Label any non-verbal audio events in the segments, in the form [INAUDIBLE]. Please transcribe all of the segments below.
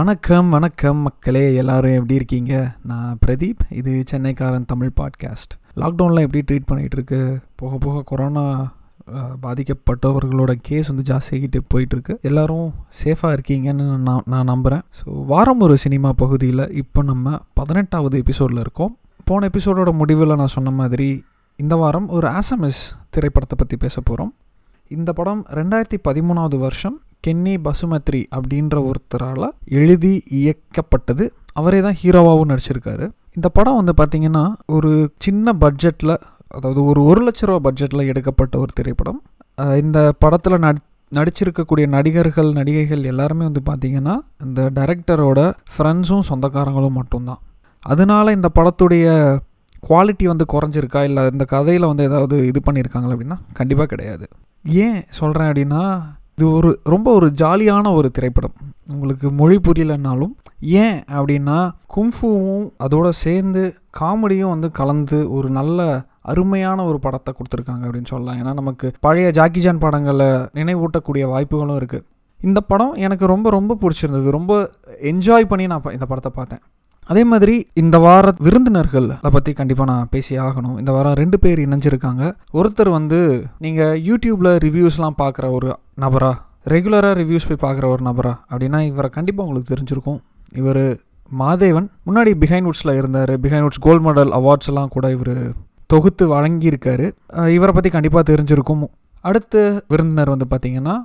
வணக்கம் வணக்கம் மக்களே எல்லாரும் எப்படி இருக்கீங்க? நான் பிரதீப் இது சென்னைக்காரன் தமிழ் பாட்காஸ்ட் லாக்டவுனில் எப்படி ட்ரீட் பண்ணிகிட்ருக்கு போக போக கொரோனா பாதிக்கப்பட்டவர்களோட கேஸ் வந்து ஜாஸ்தியாகிட்டு போயிட்டுருக்கு. எல்லாரும் சேஃபாக இருக்கீங்கன்னு நான் நான் நம்புகிறேன் ஸோ வாரம் ஒரு சினிமா பகுதியில் இப்போ நம்ம பதினெட்டாவது எபிசோடில் இருக்கோம். போன எபிசோடோட முடிவில் நான் சொன்ன மாதிரி இந்த வாரம் ஒரு ஆசமிஸ் திரைப்படத்தை பற்றி பேச போகிறோம் இந்த படம் ரெண்டாயிரத்தி பதிமூணாவது வருஷம் கென்னி பசுமத்ரி அப்படின்ற ஒருத்தரால் எழுதி இயக்கப்பட்டது. அவரே தான் ஹீரோவாகவும் நடிச்சிருக்காரு. இந்த படம் வந்து பார்த்திங்கன்னா ஒரு சின்ன பட்ஜெட்டில் அதாவது ஒரு ஒரு லட்ச ரூபா பட்ஜெட்டில் எடுக்கப்பட்ட ஒரு திரைப்படம். இந்த படத்தில் நடி நடிச்சிருக்கக்கூடிய நடிகர்கள் நடிகைகள் எல்லாருமே வந்து பார்த்திங்கன்னா இந்த டைரக்டரோட ஃப்ரெண்ட்ஸும் சொந்தக்காரங்களும் மட்டும்தான். அதனால இந்த படத்துடைய குவாலிட்டி வந்து குறைஞ்சிருக்கா? இல்லை இந்த கதையில் வந்து ஏதாவது இது பண்ணியிருக்காங்களா அப்படின்னா கண்டிப்பாக கிடையாது. ஏன் சொல்கிறேன் அப்படின்னா இது ஒரு ரொம்ப ஒரு ஜாலியான ஒரு திரைப்படம். உங்களுக்கு மொழி புரியலைன்னாலும் ஏன் அப்படின்னா கும்ஃபுவும் அதோட சேர்ந்து காமெடியும் வந்து கலந்து ஒரு நல்ல அருமையான ஒரு படத்தை கொடுத்துருக்காங்க அப்படின்னு சொல்லலாம். ஏன்னா நமக்கு பழைய ஜாக்கிஜான் படங்களை நினைவூட்டக்கூடிய வாய்ப்புகளும் இருக்குது இந்த படம் எனக்கு ரொம்ப ரொம்ப பிடிச்சிருந்தது. ரொம்ப என்ஜாய் பண்ணி நான் இந்த படத்தை பார்த்தேன். அதே மாதிரி இந்த வார விருந்தினர்கள் அதை பற்றி கண்டிப்பாக நான் பேசி ஆகணும். இந்த வாரம் ரெண்டு பேர் இணைஞ்சிருக்காங்க. ஒருத்தர் வந்து நீங்கள் யூடியூப்பில் ரிவ்யூஸ்லாம் பார்க்குற ஒரு நபரா? ரெகுலராக ரிவ்யூஸ் போய் பார்க்குற ஒரு நபரா? அப்படின்னா இவரை கண்டிப்பாக உங்களுக்கு தெரிஞ்சிருக்கும். இவர் மாதேவன். முன்னாடி பிஹைண்ட் வுட்ஸில் இருந்தார். Behindwoods gold medal awards எல்லாம் கூட இவர் தொகுத்து வழங்கியிருக்காரு. இவரை பற்றி கண்டிப்பாக தெரிஞ்சிருக்கும். அடுத்த விருந்தினர் வந்து பார்த்தீங்கன்னா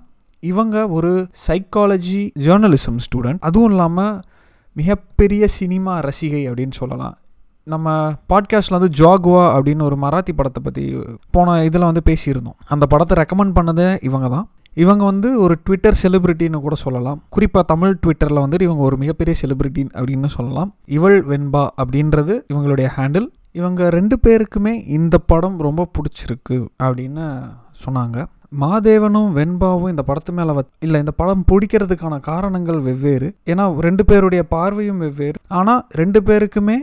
இவங்க ஒரு சைக்காலஜி ஜேர்னலிசம் ஸ்டூடெண்ட் அதுவும் இல்லாமல் மிகப்பெரிய சினிமா ரசிகை அப்படின்னு சொல்லலாம். நம்ம பாட்காஸ்ட்டில் வந்து ஜாகுவா அப்படின்னு ஒரு மராத்தி படத்தை பற்றி போன இதில் வந்து பேசியிருந்தோம். அந்த படத்தை ரெக்கமெண்ட் பண்ணதே இவங்க தான். இவங்க வந்து ஒரு ட்விட்டர் செலிபிரிட்டின்னு கூட சொல்லலாம். குறிப்பாக தமிழ் ட்விட்டரில் வந்துட்டு இவங்க ஒரு மிகப்பெரிய செலிபிரிட்டி அப்படின்னு சொல்லலாம். இவள் வெண்பா அப்படின்றது இவங்களுடைய ஹேண்டில் இவங்க ரெண்டு பேருக்குமே இந்த படம் ரொம்ப பிடிச்சிருக்கு அப்படின்னு சொன்னாங்க. மாதேவனும் வெண்பாவும் இந்த படத்து மேலே வ இல்லை இந்த படம் பிடிக்கிறதுக்கான காரணங்கள் வெவ்வேறு. ஏன்னா ரெண்டு பேருடைய பார்வையும் வெவ்வேறு. ஆனால் ரெண்டு பேருக்குமே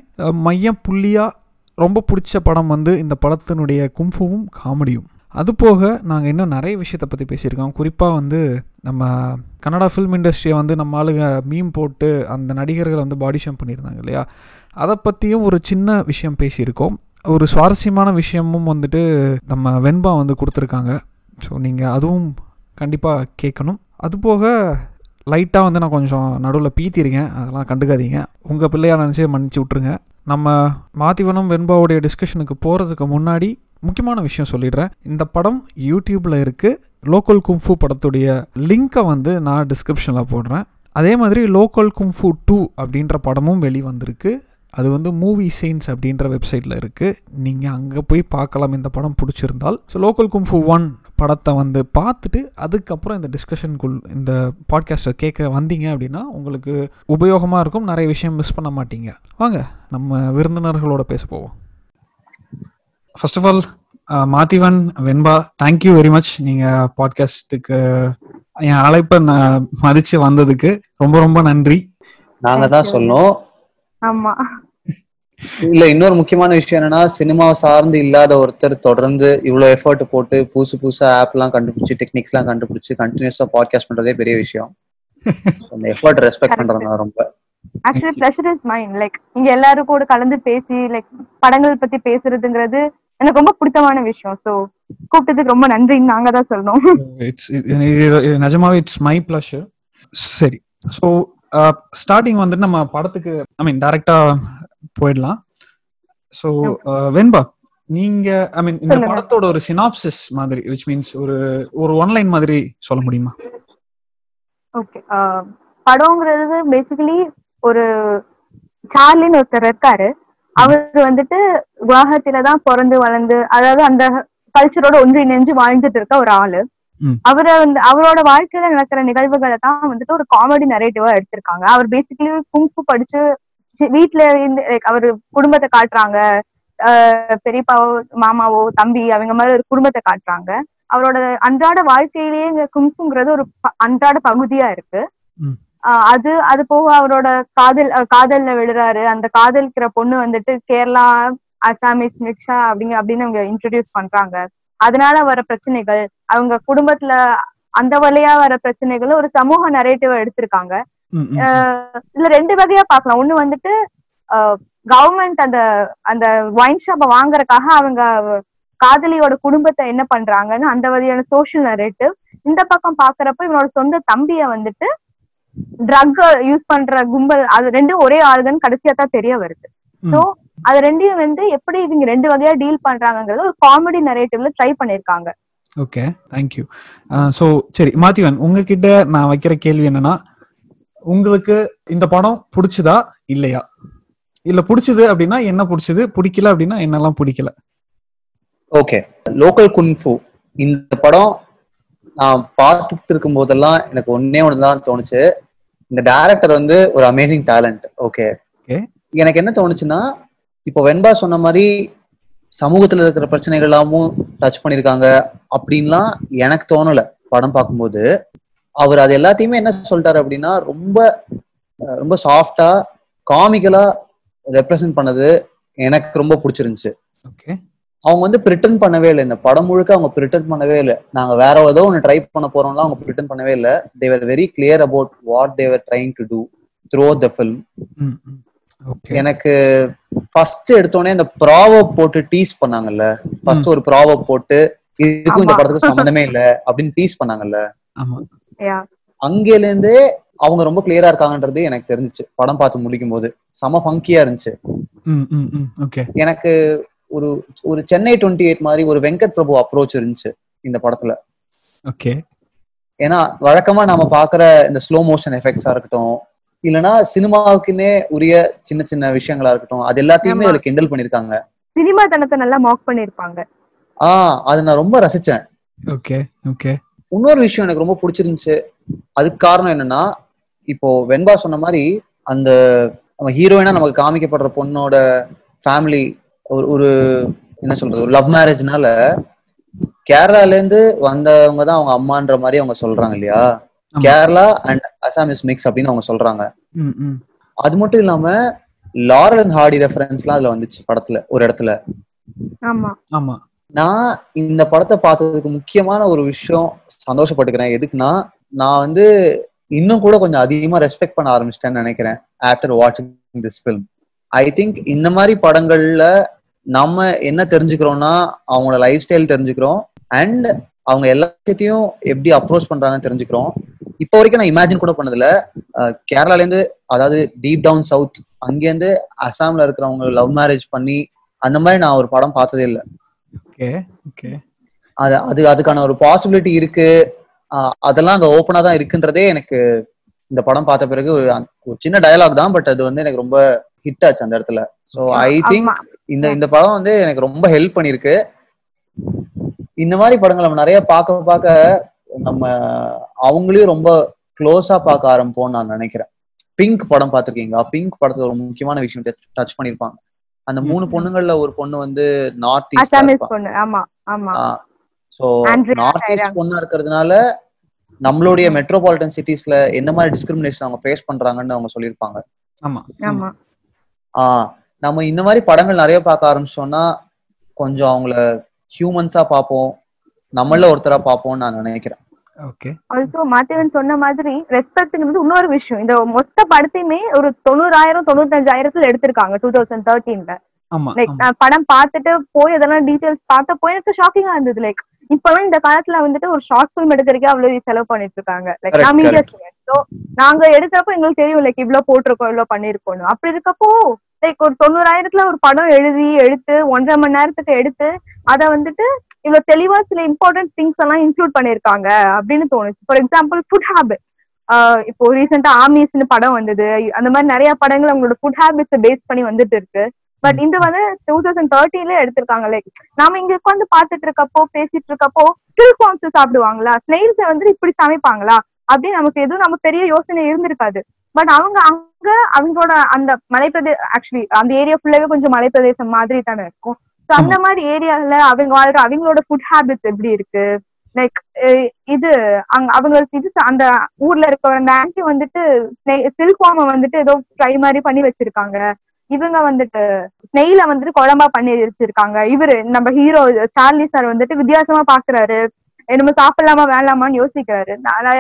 மையம் புள்ளியாக ரொம்ப பிடிச்ச படம் வந்து இந்த படத்தினுடைய கும்ஃபுவும் காமெடியும். அது போக நாங்கள் இன்னும் நிறைய விஷயத்தை பற்றி பேசியிருக்கோம். குறிப்பாக வந்து நம்ம கன்னடா ஃபில்ம் இண்டஸ்ட்ரியை வந்து நம்ம ஆளுங்க மீம் போட்டு அந்த நடிகர்களை வந்து பாடி ஷேம் பண்ணியிருந்தாங்க இல்லையா? அதை பற்றியும் ஒரு சின்ன விஷயம் பேசியிருக்கோம். ஒரு சுவாரஸ்யமான விஷயமும் வந்துட்டு நம்ம வெண்பா வந்து கொடுத்துருக்காங்க. ஸோ நீங்கள் அதுவும் கண்டிப்பாக கேட்கணும். அது போக லைட்டாக வந்து நான் கொஞ்சம் நடுவில் பீத்திருக்கேன். அதெல்லாம் கண்டுக்காதீங்க. உங்கள் பிள்ளையாக நினச்சி மன்னிச்சு விட்ருங்க நம்ம மாத்திவனம் வெண்பாவுடைய டிஸ்கஷனுக்கு போகிறதுக்கு முன்னாடி முக்கியமான விஷயம் சொல்லிடுறேன். இந்த படம் யூடியூப்பில் இருக்குது லோக்கல் கும்ஃபு படத்துடைய லிங்க்கை வந்து நான் டிஸ்கிரிப்ஷனில் போடுறேன். அதே மாதிரி லோக்கல் கும்ஃபு டூ அப்படின்ற படமும் வெளிவந்திருக்கு. அது வந்து மூவி சைன்ஸ் அப்படின்ற வெப்சைட்டில் இருக்குது நீங்கள் அங்கே போய் பார்க்கலாம். இந்த படம் பிடிச்சிருந்தால். ஸோ லோக்கல் கும்ஃபு ஒன் படத்தை வந்து பார்த்துட்டு அதுக்கப்புறம் இந்த டிஸ்கஷனுக்குள் இந்த பாட்காஸ்ட்டை கேட்க வந்தீங்க அப்படின்னா உங்களுக்கு உபயோகமாக இருக்கும். நிறைய விஷயம் மிஸ் பண்ண மாட்டீங்க. வாங்க நம்ம விருந்தினர்களோட பேச போவோம். First of all Mathivan Venba thank you very much நீங்கள் பாட்காஸ்ட்டுக்கு என் அழைப்பை நான் மதித்து வந்ததுக்கு ரொம்ப ரொம்ப நன்றி. நாங்க தான் சொன்னோம். ஆமா. இல்ல இன்னொரு முக்கியமான விஷயம் என்னன்னா சினிமாவை சார்ந்து இல்லாத ஒருத்தர் தொடர்ந்து இவ்வளவு எஃபர்ட் போட்டு புதுசு புதுசா ஆப் எல்லாம் கண்டுபிடிச்சு டெக்னிக்ஸ் எல்லாம் கண்டுபிடிச்சு கண்டினியூஸா பாட்காஸ்ட் பண்றதே பெரிய விஷயம். அந்த எஃபர்ட் ரெஸ்பெக்ட். பண்றேன் நான் ரொம்ப. Actually pleasure is mind like இங்க எல்லாரும் கூட கலந்து பேசி லைக் படங்கள் பத்தி பேசுறதுங்கிறது எனக்கு ரொம்ப பிடித்தமான விஷயம். சோ கூப்பிட்டதுக்கு ரொம்ப நன்றின்னு நாங்க தான் சொல்லணும். இட்ஸ் நிஜமாவே இட்ஸ் மை ப்ளஷர் சரி. ஸோ ஸ்டார்டிங் வந்துட்டு நம்ம படத்துக்கு ஐ மீன் டைரக்டா போயிடலாம். ஸோ வெண்பா நீங்க ஐ மீன் இந்த. படத்தோட ஒரு சினாப்சிஸ் மாதிரி விச் மீன்ஸ் ஒரு ஒரு ஒன்லைன் மாதிரி சொல்ல முடியுமா? ஓகே படம்ங்கிறது பேசிக்கலி ஒரு சார்லின்னு ஒருத்தர் இருக்காரு. அவர் வந்துட்டு குவாஹத்தில தான் பிறந்து வளர்ந்து அதாவது அந்த கல்ச்சரோட ஒன்றிணைஞ்சு வாழ்ந்துட்டு இருக்க ஒரு ஆளு. அவரை வந்து அவரோட வாழ்க்கையில நடக்கிற நிகழ்வுகளை தான் வந்துட்டு ஒரு காமெடி நரேட்டிவா எடுத்திருக்காங்க. அவர் பேசிக்கலி குங்ஃபு படிச்சு வீட்ல இருந்து அவர் குடும்பத்தை காட்டுறாங்க. பெரியப்பாவோ மாமாவோ தம்பி அவங்க மாதிரி ஒரு குடும்பத்தை காட்டுறாங்க. அவரோட அன்றாட வாழ்க்கையிலேயே இந்த குங்ஃபுங்கிறது ஒரு அன்றாட பகுதியா இருக்கு. அது அது போக அவரோட காதல் காதல்ல விழுறாரு. அந்த காதலிக்கிற பொண்ணு வந்துட்டு கேரளா அசாமிஸ் மிக்ஷா அப்படிங்க அப்படின்னு அவங்க இன்ட்ரடியூஸ் பண்றாங்க. அதனால வர பிரச்சனைகள் அவங்க குடும்பத்துல அந்த வழியா வர பிரச்சனைகளை ஒரு சமூக நரேட்டிவா எடுத்திருக்காங்க. இதுல ரெண்டு வகையா பார்க்கலாம். ஒண்ணு வந்துட்டு கவர்மெண்ட் அந்த அந்த ஒயின் ஷாப்பை வாங்குறதுக்காக அவங்க காதலியோட குடும்பத்தை என்ன பண்றாங்கன்னு அந்த வகையான சோஷியல் நரேட்டிவ் இந்த பக்கம் பாக்குறப்ப இவனோட சொந்த தம்பிய வந்துட்டு ட்ரக் யூஸ் பண்ற கும்பல் அது ரெண்டும் ஒரே ஆளுகன்னு கடைசியா தான் தெரிய வருது. சோ அது ரெண்டையும் வந்து எப்படி இவங்க ரெண்டு வகையா டீல் பண்றாங்கங்கிறது ஒரு காமெடி நரேட்டிவ்ல ட்ரை பண்ணிருக்காங்க ஓகே தேங்க்யூ ஸோ சரி மாத்திவன் உங்ககிட்ட நான் வைக்கிற கேள்வி என்னன்னா உங்களுக்கு இந்த படம் பிடிச்சதா? இல்லையா? இல்ல பிடிச்சது அப்படின்னா என்ன பிடிச்சது? பிடிக்கல அப்படின்னா என்னெல்லாம் பிடிக்கல? ஓகே. லோக்கல் குன்ஃபு இந்த படம் நான் பார்த்துட்டு இருக்கும் போதெல்லாம் எனக்கு ஒன்னே ஒன்று தான் தோணுச்சு. இந்த டைரக்டர் வந்து ஒரு அமேசிங் டேலண்ட் ஓகே. எனக்கு என்ன தோணுச்சுன்னா இப்போ வெண்பா சொன்ன மாதிரி சமூகத்துல இருக்கிற பிரச்சனைகள் எல்லாமும் டச் பண்ணிருக்காங்க அப்படின்லாம் எனக்கு தோணல படம் பார்க்கும்போது. அவர் அது எல்லாத்தையுமே என்ன சொல்லிட்டாரு அப்படின்னா ரொம்ப ரொம்ப சாஃப்டா காமிக்கலா ரெப்ரசன்ட் பண்ணது எனக்கு ரொம்ப பிடிச்சிருந்துச்சு. ஓகே. அவங்க வந்து பிரிட்டன் பண்ணவே இல்லை. இந்த படம் முழுக்க அவங்க பிரிட்டன் பண்ணவே இல்லை. நாங்க வேற ஏதோ ஒன்று ட்ரை பண்ண போறோம்லாம் அவங்க பிரிட்டன் பண்ணவே இல்லை. They're very clear about what they're trying to do through the film எனக்கு ஃபர்ஸ்ட் எடுத்தோடனே இந்த ப்ராவ போட்டு டீஸ் பண்ணாங்கல்ல. ஃபர்ஸ்ட் ஒரு ப்ராவ போட்டு இதுக்கும் இந்த. படத்துக்கும் சம்மந்தமே இல்ல அப்படின்னு டீஸ் பண்ணாங்கல்ல. அங்கேல இருந்தே அவங்க ரொம்ப கிளியரா இருக்காங்கன்றது எனக்கு தெரிஞ்சுச்சு. படம் பார்த்து முடிக்கும் போது செம ஃபங்கியா இருந்துச்சு. ம் ம் ம். ஓகே எனக்கு ஒரு ஒரு சென்னை டுவெண்ட்டி எயிட் மாதிரி ஒரு வெங்கட் பிரபு அப்ரோச் இருந்துச்சு இந்த படத்துல. ஓகே ஏன்னா வழக்கமா நாம பாக்குற இந்த ஸ்லோ மோஷன் எஃபெக்ட்ஸா இருக்கட்டும் இல்லனா சினிமாவுக்குன்னே உரிய சின்ன சின்ன விஷயங்களா இருக்கட்டும் அது எல்லாத்தையுமே. அதுல கிண்டல் பண்ணிருக்காங்க சினிமா தனத்தை நல்லா மாக் பண்ணிருப்பாங்க ஆஹ் அது நான் ரொம்ப ரசிச்சேன். ஓகே ஓகே இன்னொரு விஷயம் எனக்கு ரொம்ப பிடிச்சிருந்துச்சு. அதுக்கு காரணம் என்னன்னா இப்போ வெண்பா சொன்ன மாதிரி அந்த ஹீரோயினா நமக்கு காமிக்கப்படுற பொண்ணோட ஃபேமிலி ஒரு ஒரு என்ன சொல்றது ஒரு லவ் மேரேஜ்னால கேரளால இருந்து வந்தவங்க தான் அவங்க அம்மான்ற மாதிரி அவங்க சொல்றாங்க இல்லையா. கேரளா அண்ட் அசாமிஸ் மிக்ஸ் அப்படின்னு அவங்க சொல்றாங்க. அது மட்டும் இல்லாம லாரல் அண்ட் ஹார்டி ரெஃபரன்ஸ்லாம் அதுல வந்துச்சு படத்துல ஒரு இடத்துல. ஆமா. ஆமா. நான் இந்த படத்தை பார்த்ததுக்கு முக்கியமான ஒரு விஷயம் சந்தோஷப்பட்டுக்கிறேன். எதுக்குன்னா நான் வந்து இன்னும் கூட கொஞ்சம் அதிகமா ரெஸ்பெக்ட் பண்ண ஆரம்பிச்சிட்டேன்னு நினைக்கிறேன் ஆஃப்டர் வாட்சிங் திஸ் ஃபிலிம் ஐ திங்க் இந்த மாதிரி படங்கள்ல நம்ம என்ன தெரிஞ்சுக்கிறோம்னா அவங்களோட லைஃப் ஸ்டைல் தெரிஞ்சுக்கிறோம் அண்ட் அவங்க எல்லாத்தையும் எப்படி அப்ரோச் பண்றாங்கன்னு தெரிஞ்சுக்கிறோம். இப்போ வரைக்கும் நான் இமேஜின் கூட பண்ணதில்ல. கேரளாலேருந்து அதாவது டீப் டவுன் சவுத் அங்கேருந்து அசாம்ல இருக்கிறவங்க லவ் மேரேஜ் பண்ணி அந்த மாதிரி நான் ஒரு படம் பார்த்ததே இல்லை. ஓகே ஓகே அது அது அதுக்கான ஒரு பாசிபிலிட்டி இருக்கு. அதெல்லாம் அங்க ஓப்பனா தான் இருக்குன்றதே எனக்கு இந்த படம் பார்த்த பிறகு ஒரு சின்ன டயலாக் தான் பட் அது வந்து எனக்கு ரொம்ப ஹிட் ஆச்சு அந்த இடத்துல. ஸோ ஐ திங்க் ஆமா. இந்த இந்த படம் வந்து எனக்கு ரொம்ப ஹெல்ப் பண்ணிருக்கு. இந்த மாதிரி படங்கள் நம்ம நிறைய பார்க்க பார்க்க நம்ம அவங்களையும் ரொம்ப க்ளோஸா பார்க்க ஆரம்பிப்போம்னு நான் நினைக்கிறேன். பிங்க் படம் பார்த்திருக்கீங்களா? பிங்க் படத்துல ஒரு முக்கியமான விஷயம் டச் பண்ணிருப்பாங்க அந்த மூணு. பொண்ணுங்கள்ல ஒரு பொண்ணு வந்து north east Andrea north. East பொண்ணா இருக்கிறதுனால நம்மளுடைய மெட்ரோபாலிட்டன் சிட்டிஸ்ல என்ன மாதிரி டிஸ்கிரிமினேஷன் அவங்க ஃபேஸ் பண்றாங்கன்னு அவங்க சொல்லியிருப்பாங்க. ஆமா. ஆமா. ஆஹ் நம்ம இந்த மாதிரி படங்கள் நிறைய பார்க்க ஆரம்பிச்சோம்னா கொஞ்சம் அவங்கள ஹியூமன்ஸா பார்ப்போம். நம்மள ஒருத்தரா பார்ப்போம்னு நான் நினைக்கிறேன். ஓகே. ஆல்சோ மாத்தவன் சொன்ன மாதிரி ரெஸ்பெக்ட்ங்கிறது இன்னொரு விஷயம். இந்த மொத்த படத்தையுமே ஒரு தொண்ணூறாயிரம் தொண்ணூத்தஞ்சாயிரத்துல எடுத்திருக்காங்க டூ தௌசண்ட் தேர்ட்டீன்ல ஆமா லைக். நான் படம் பார்த்துட்டு போய் அதெல்லாம் டீடைல்ஸ் பார்த்தப்போ எனக்கு ஷாக்கிங்கா இருந்தது. லைக் இப்பெல்லாம் இந்த காலத்துல வந்துட்டு ஒரு ஷார்ட் ஃபிலிம் எடுக்கிறதுக்கே அவ்வளவு செலவு பண்ணிட்டு இருக்காங்க. லைக் நான் மீடியா ஸோ நாங்க எடுக்கிறப்போ எங்களுக்கு தெரியும் லைக் இவ்வளவு போட்டிருக்கோம் இவ்வளவு பண்ணிருக்கோம் அப்படி இருக்கப்போ லைக் ஒரு தொண்ணூறாயிரத்துல ஒரு படம் எழுதி எடுத்து ஒன்றரை மணி நேரத்துக்கு எடுத்து அதை வந்துட்டு இவ்வளவு தெளிவா சில இம்பார்ட்டன்ட் திங்ஸ் எல்லாம் இன்க்ளூட் பண்ணிருக்காங்க அப்படின்னு தோணுச்சு. ஃபார் எக்ஸாம்பிள் ஃபுட் ஹேபிட் இப்போ ரீசெண்டா ஆமிஸ்னு படம் வந்தது. அந்த மாதிரி நிறைய படங்கள் அவங்களோட ஃபுட் ஹேபிட்ஸ் பேஸ் பண்ணி வந்துட்டு இருக்கு. பட் இந்த வந்து டூ தௌசண்ட் தேர்ட்டில எடுத்திருக்காங்க. லைக் நாம இங்க உட்காந்து பாத்துட்டு இருக்கப்போ பேசிட்டு இருக்கப்போ ஸ்டில் ஃபார்ம்ஸ் சாப்பிடுவாங்களா ஸ்னெயில்ஸ் வந்து இப்படி சமைப்பாங்களா? அப்படின்னு நமக்கு எதுவும் நம்ம பெரிய யோசனை இருந்திருக்காது. பட் அவங்க அங்க அவங்களோட அந்த மலைப்பிரதே ஆக்சுவலி அந்த ஏரியா ஃபுல்லாவே கொஞ்சம் மலைப்பிரதேசம் மாதிரி தானே இருக்கும். ஸோ அந்த மாதிரி ஏரியால அவங்க வாழ்ற அவங்களோட ஃபுட் ஹேபிட்ஸ் எப்படி இருக்கு? லைக் இது அங்க அவங்களுக்கு இது அந்த ஊர்ல இருக்க அந்த ஆன்டி வந்துட்டு சில்க் ஃபார்மை வந்துட்டு ஏதோ ஃப்ரை மாதிரி பண்ணி வச்சிருக்காங்க. இவங்க வந்துட்டு நெய்ல வந்துட்டு குழம்பா பண்ணி வச்சிருக்காங்க. இவரு நம்ம ஹீரோ சார்லி சார் வந்துட்டு வித்தியாசமா பாக்குறாரு. நம்ம சாப்பிடலாமா வேண்டாமான்னு யோசிக்கிறாரு.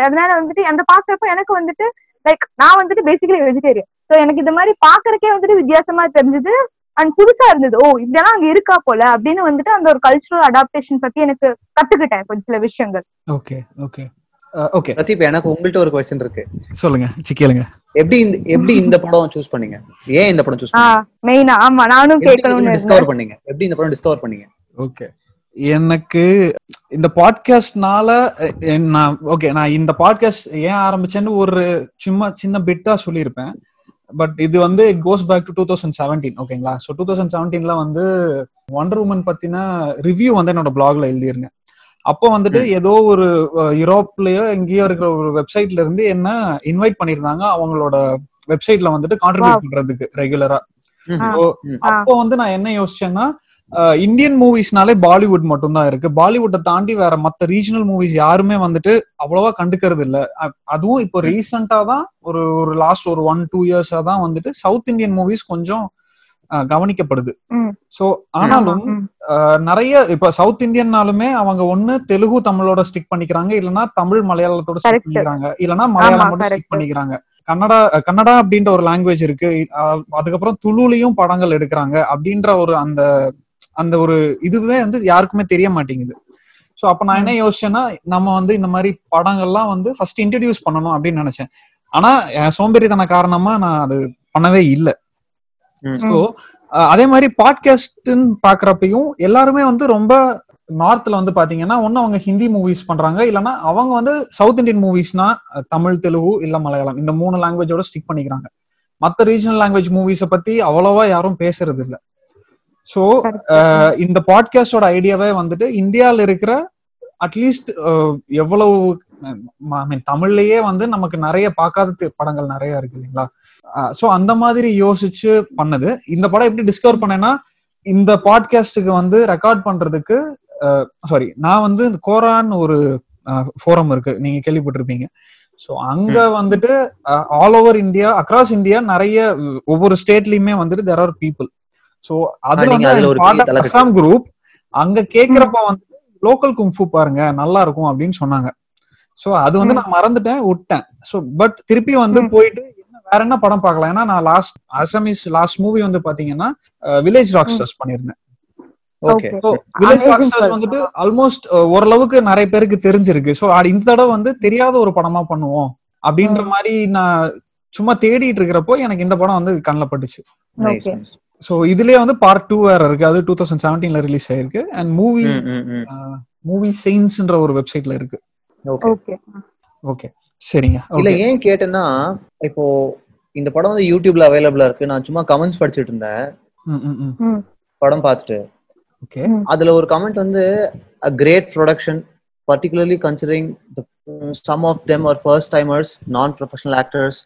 அதனால வந்துட்டு அந்த பாக்குறப்ப எனக்கு வந்துட்டு லைக் நான் வந்துட்டு பேசிக்கலி வெஜிடேரியன் சோ எனக்கு இந்த மாதிரி பாக்குறக்கே வந்துட்டு வித்தியாசமா தெரிஞ்சது. அண்ட் புதுசா இருந்தது. ஓ இதெல்லாம் அங்க இருக்கா போல அப்படின்னு வந்துட்டு அந்த ஒரு கல்ச்சுரல் அடாப்டேஷன் பத்தி எனக்கு கத்துக்கிட்டேன் கொஞ்சம் சில விஷயங்கள். ஓகே ஓகே ஓகே பிரதீப் எனக்கு உங்கள்ட்ட ஒரு கொஸ்டின் இருக்கு. சொல்லுங்க சிக்கலுங்க எப்படி இந்த எப்படி இந்த படம் சூஸ் பண்ணீங்க? ஏன் இந்த படம் சூஸ் ஆஹ் மெயினா ஆமா நானும் கேட்கணும்னு டிஸ்கவர் பண்ணீங்க? எப்படி இந்த படம் டிஸ்கவர் பண்ணீங்க? ஓகே எனக்கு இந்த பாட்காஸ்ட்னால நான் ஓகே நான் இந்த பாட்காஸ்ட் ஏன் ஆரம்பிச்சேன்னு ஒரு சும்மா சின்ன பிட்டா சொல்லியிருப்பேன். பட் இது வந்து it goes back to two thousand seventeen ஓகேங்களா ஸோ டூ தௌசண்ட் செவன்டீன்ல வந்து ஒண்டர் உமன் பத்தின ரிவ்யூ வந்து என்னோட பிளாக்ல எழுதியிருந்தேன். அப்போ வந்துட்டு ஏதோ ஒரு யூரோப்லயோ எங்கேயோ இருக்கிற ஒரு வெப்சைட்ல இருந்து என்ன இன்வைட் பண்ணியிருந்தாங்க அவங்களோட வெப்சைட்ல வந்துட்டு கான்ட்ரிபியூட் பண்றதுக்கு ரெகுலரா அப்போ வந்து நான் என்ன யோசிச்சேன்னா இந்தியன் மூவிஸ்னாலே பாலிவுட் மட்டும்தான் இருக்கு. பாலிவுட்டை தாண்டி வேற மத்த ரீஜனல் மூவிஸ் யாருமே வந்துட்டு அவ்வளவா கண்டுக்கிறது இல்ல. அதுவும் இப்போ ரீசெண்டா தான் ஒரு ஒரு லாஸ்ட் ஒரு ஒன் டூ இயர்ஸா தான் வந்துட்டு சவுத் இந்தியன் மூவிஸ் கொஞ்சம் கவனிக்கப்படுது. சோ ஆனாலும் நிறைய இப்ப சவுத் இந்தியன்னாலுமே அவங்க ஒண்ணு தெலுங்கு தமிழோட ஸ்டிக் பண்ணிக்கிறாங்க. இல்லனா தமிழ் மலையாளத்தோட ஸ்டிக். பண்ணிக்கிறாங்க. இல்லனா மலையாளம் மட்டும் correct. ஸ்டிக் பண்ணிக்கிறாங்க. கன்னடா கன்னடா அப்படின்ற ஒரு லாங்குவேஜ் இருக்கு. அதுக்கப்புறம் துளுலையும் படங்கள் எடுக்கிறாங்க அப்படின்ற ஒரு அந்த அந்த ஒரு இதுவே வந்து யாருக்குமே தெரிய மாட்டேங்குது. சோ அப்ப நான் என்ன யோசிச்சேன்னா நம்ம வந்து இந்த மாதிரி படங்கள்லாம் வந்து ஃபர்ஸ்ட் இன்ட்ரடியூஸ் பண்ணணும் அப்படின்னு நினைச்சேன். ஆனா சோம்பேறித்தன காரணமா நான் அது பண்ணவே இல்லை. ஸோ அதே மாதிரி பாட்காஸ்ட்னு பாக்குறப்பையும் எல்லாருமே வந்து ரொம்ப நார்த்ல வந்து பாத்தீங்கன்னா ஒண்ணு அவங்க ஹிந்தி மூவிஸ் பண்றாங்க. இல்லைன்னா அவங்க வந்து சவுத் இந்தியன் மூவிஸ்னா தமிழ் தெலுங்கு இல்ல மலையாளம் இந்த மூணு லாங்குவேஜோட ஸ்டிக் பண்ணிக்கிறாங்க. மத்த ரீஜனல் லாங்குவேஜ் மூவிஸை பத்தி அவ்வளவா யாரும் பேசுறது இல்ல ஸோ. இந்த பாட்காஸ்டோட ஐடியாவே வந்துட்டு இந்தியால இருக்கிற அட்லீஸ்ட் எவ்வளவு ஐ மீன் தமிழ்லயே வந்து நமக்கு நிறைய பார்க்காத படங்கள் நிறைய இருக்கு இல்லைங்களா? ஸோ அந்த மாதிரி யோசிச்சு பண்ணது. இந்த படம் எப்படி டிஸ்கவர் பண்ணேன்னா இந்த பாட்காஸ்டுக்கு வந்து ரெக்கார்ட் பண்றதுக்கு சாரி நான் வந்து இந்த கோரான்னு ஒரு ஃபோரம் இருக்கு. நீங்க கேள்விப்பட்டிருப்பீங்க. ஸோ அங்க வந்துட்டு all over India across India நிறைய ஒவ்வொரு ஸ்டேட்லயுமே வந்துட்டு தெர் ஆர் பீப்புள் ஸோ பெரிய வந்து. அசாம் குரூப் அங்க கேக்குறப்ப வந்து லோக்கல் குங்ஃபு பாருங்க நல்லா இருக்கும் அப்படின்னு சொன்னாங்க. சோ அது வந்து நான் மறந்துட்டேன் விட்டேன். சோ பட் திருப்பி வந்து. போயிட்டு என்ன வேற என்ன படம் பார்க்கலாம்? ஏன்னா நான் லாஸ்ட் அசமிஸ் லாஸ்ட் மூவி வந்து பாத்தீங்கன்னா வில்லேஜ் ராக்ஸ்டர்ஸ் பண்ணிருந்தேன் ஓகே வில்லேஜ் ராக்ஸ்டர்ஸ். வந்துட்டு ஆல்மோஸ்ட் ஓரளவுக்கு நிறைய பேருக்கு தெரிஞ்சிருக்கு. சோ இந்த தடவை வந்து தெரியாத ஒரு படமா பண்ணுவோம் அப்படின்ற மாதிரி நான் சும்மா தேடிட்டு இருக்கிறப்போ எனக்கு இந்த படம் வந்து கண்ணில் பட்டுச்சு. சோ இதுலயே வந்து பார்ட் டூ வேற இருக்கு. அது டூ தௌசண்ட் செவன்டீன்ல ரிலீஸ் ஆயிருக்கு. அண்ட் மூவி மூவி செயின்ஸ்ன்ற ஒரு வெப்சைட்ல இருக்கு. ஓகே ஓகே சரிங்க இல்ல Okay. ஏன் கேட்டேன்னா இப்போ இந்த படம் வந்து யூடியூப்ல அவைலபிளா இருக்கு நான் சும்மா கமெண்ட்ஸ் படிச்சிட்டு இருந்தேன் ம், ம், ம். ம். படம் பார்த்துட்டு ஓகே அதுல ஒரு கமெண்ட் வந்து a great production particularly considering the mm, some of them are first timers non professional actors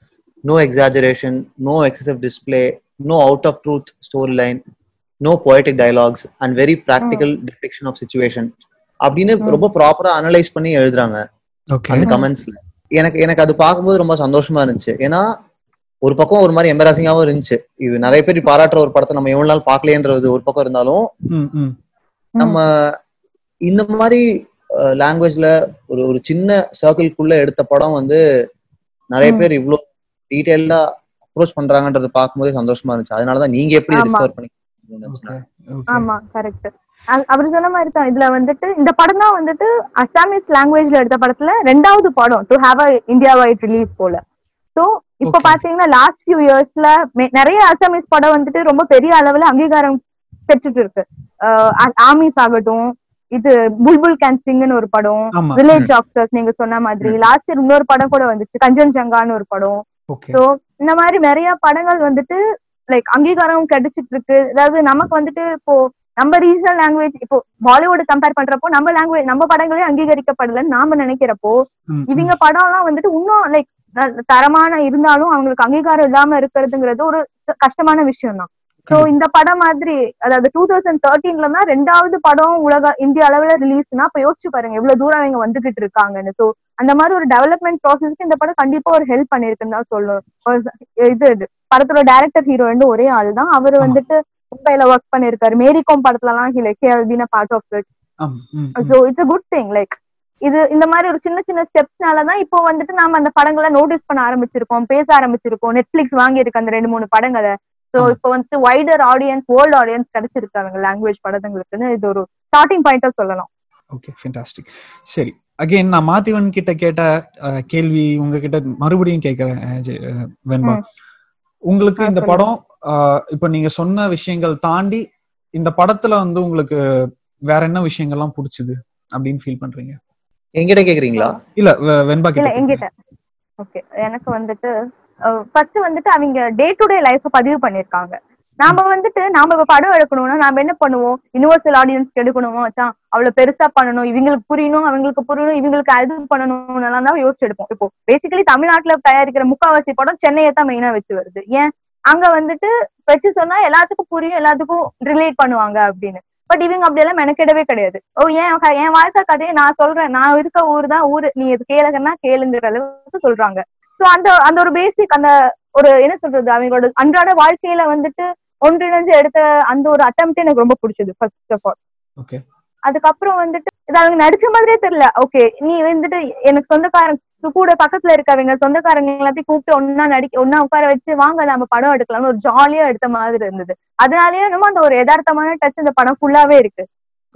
no exaggeration no excessive display no out of truth storyline no poetic dialogues and very practical depiction of situation அப்படின்னு. ரொம்ப ப்ராப்பரா analyse பண்ணி எழுதுறாங்க. அந்த கமெண்ட்ஸ்ல எனக்கு எனக்கு அது பார்க்கும்போது ரொம்ப சந்தோஷமா இருந்துச்சு. ஏன்னா ஒரு பக்கம் ஒரு மாதிரி எம்பராசிங்காவும் இருந்துச்சு. இது நிறைய பேர் பாராட்டுற ஒரு படத்தை நம்ம எவ்வளவு நாள் பார்க்கலையன்றது ஒரு பக்கம் இருந்தாலும் நம்ம இந்த மாதிரி லாங்குவேஜ்ல ஒரு ஒரு சின்ன சர்க்கிள்குள்ள எடுத்த படம் வந்து நிறைய. பேர் இவ்ளோ டீடைல்டா அப்ரோச் பண்றாங்கன்றது பார்க்கும்போதே சந்தோஷமா இருந்துச்சு. அதனாலதான் நீங்க எப்படி. டிஸ்கவர் பண்ணி ஆமா கரெக்ட் அவர் சொன்ன மாதிரி தான் இதுல வந்துட்டு இந்த படம் தான் வந்துட்டு அசாமிஸ் லாங்குவேஜ்ல எடுத்த படத்துல ரெண்டாவது படம் to have a India wide release போல. சோ இப்ப. பாத்தீங்கன்னா லாஸ்ட் ஃபியூ இயர்ஸ்ல நிறைய அசாமிஸ் படம் வந்துட்டு ரொம்ப பெரிய அளவுல அங்கீகாரம் பெற்றுட்டு இருக்கு. ஆமிஸ் ஆகட்டும் இது புல்புல் கேன் சிங்னு ஒரு படம் வில்லேஜ் டாக்டர்ஸ் நீங்க சொன்ன மாதிரி. லாஸ்ட் இயர் இன்னொரு படம் கூட வந்துச்சு கஞ்சன் ஜங்கான்னு ஒரு படம். So, இந்த மாதிரி நிறைய படங்கள் வந்துட்டு லைக் அங்கீகாரம் கிடைச்சிட்டு இருக்கு அதாவது நமக்கு வந்துட்டு இப்போ நம்ம ரீஜனல் லாங்குவேஜ் இப்போ பாலிவுட் கம்பேர் பண்றப்போ நம்ம லாங்குவேஜ் நம்ம படங்களே அங்கீகரிக்கப்படலன்னு நாம நினைக்கிறப்போ இவங்க படம்லாம் வந்துட்டு இன்னும் லைக் தரமான இருந்தாலும் அவங்களுக்கு அங்கீகாரம் இல்லாம இருக்கிறதுங்கிறது ஒரு கஷ்டமான விஷயம் தான் சோ இந்த படம் மாதிரி அதாவது டூ தௌசண்ட் தேர்ட்டீன்ல தான் ரெண்டாவது படம் உலக இந்திய அளவுல ரிலீஸ்னா அப்ப யோசிச்சு பாருங்க எவ்வளவு தூரம் இவங்க வந்துகிட்டு இருக்காங்கன்னு. சோ அந்த மாதிரி ஒரு டெவலப்மெண்ட் ப்ராசஸ்க்கு இந்த படம் கண்டிப்பா ஒரு ஹெல்ப் பண்ணிருக்குன்னு தான் சொல்லணும். இது படத்தோட டேரக்டர் ஹீரோ ரெண்டு ஒரே ஆள் தான். அவர் வந்துட்டு மும்பைல ஒர்க் பண்ணிருக்காரு. மேரி கோம் படத்துல எல்லாம் he like he'll been part of it so it's a good thing like இது இந்த மாதிரி ஒரு சின்ன சின்ன ஸ்டெப்ஸ்னாலதான் இப்போ வந்துட்டு நாம அந்த படங்களை நோட்டீஸ் பண்ண ஆரம்பிச்சிருக்கோம் பேச ஆரம்பிச்சிருக்கோம். நெட்ஃபிளிக்ஸ் வாங்கியிருக்கு அந்த ரெண்டு மூணு படங்களை. சோ. இப்போ வந்துட்டு வைடர் ஆடியன்ஸ் வேர்ல்டு ஆடியன்ஸ் கிடைச்சிருக்கு அவங்க லாங்குவேஜ் படங்களுக்குன்னு இது ஒரு ஸ்டார்டிங் பாயிண்டா சொல்லலாம். ஓகே ஃபென்டாஸ்டிக் சரி அகைன் நான் மாத்திவன் கிட்ட கேட்ட கேள்வி உங்ககிட்ட மறுபடியும் கேட்கிறேன் வெண்பா. உங்களுக்கு இந்த. படம் இப்ப நீங்க சொன்ன விஷயங்கள் தாண்டி இந்த படத்துல வந்து உங்களுக்கு வேற என்ன விஷயங்கள்லாம் பிடிச்சது அப்படின்னு ஃபீல் பண்றீங்க? என்கிட்ட கேக்குறீங்களா? இல்ல வெண்பா இல்ல கிட்ட எங்கிட்ட ஓகே எனக்கு வந்துட்டு ஃபர்ஸ்ட் வந்துட்டு அவங்க டே டு டே லைஃப் பதிவு பண்ணிருக்காங்க. நாம வந்துட்டு நாம இப்ப படம் எடுக்கணும்னா நாம என்ன பண்ணுவோம்? யுனிவர்சல் ஆடியன்ஸ்க்கு எடுக்கணுமா வச்சா அவ்வளவு பெருசா பண்ணணும் இவங்களுக்கு புரியணும் அவங்களுக்கு புரியணும் இவங்களுக்கு அது பண்ணணும் எல்லாம் தான் யோசிச்சு எடுப்போம். இப்போ பேசிக்கலி தமிழ்நாட்டுல தயாரிக்கிற முக்காவாசி படம் சென்னையை தான் மெயினா வச்சு வருது. ஏன்? அங்க வந்துட்டு வச்சு சொன்னா எல்லாத்துக்கும் புரியும் எல்லாத்துக்கும் ரிலேட் பண்ணுவாங்க அப்படின்னு. பட் இவங்க அப்படி எல்லாம் மெனக்கெடவே கிடையாது. ஓ ஏன் என் வாழ்க்கை கதையை நான் சொல்றேன். நான் இருக்க ஊர் தான் ஊரு. நீ இது கேளுங்கன்னா கேளுங்கிற அளவுக்கு சொல்றாங்க. சோ அந்த அந்த ஒரு பேசிக் அந்த ஒரு என்ன சொல்றது அவங்களோட அன்றாட வாழ்க்கையில வந்துட்டு ஒன்றிணைஞ்சு எடுத்த அந்த ஒரு அட்டம்ப்ட் எனக்கு ரொம்ப பிடிச்சது ஃபர்ஸ்ட் ஆஃப் ஆல் ஓகே அதுக்கப்புறம் வந்துட்டு இது அவங்க நடிச்ச மாதிரியே தெரியல. ஓகே நீ வந்துட்டு எனக்கு சொந்தக்காரங்க கூட பக்கத்துல இருக்கவங்க சொந்தக்காரங்க எல்லாத்தையும் கூப்பிட்டு ஒன்னா நடிக்க ஒன்னா உட்கார வச்சு வாங்க நம்ம படம் எடுக்கலாம்னு ஒரு ஜாலியா எடுத்த மாதிரி இருந்தது. அதனாலயே என்னமோ அந்த ஒரு யதார்த்தமான டச் இந்த படம் ஃபுல்லாவே இருக்கு.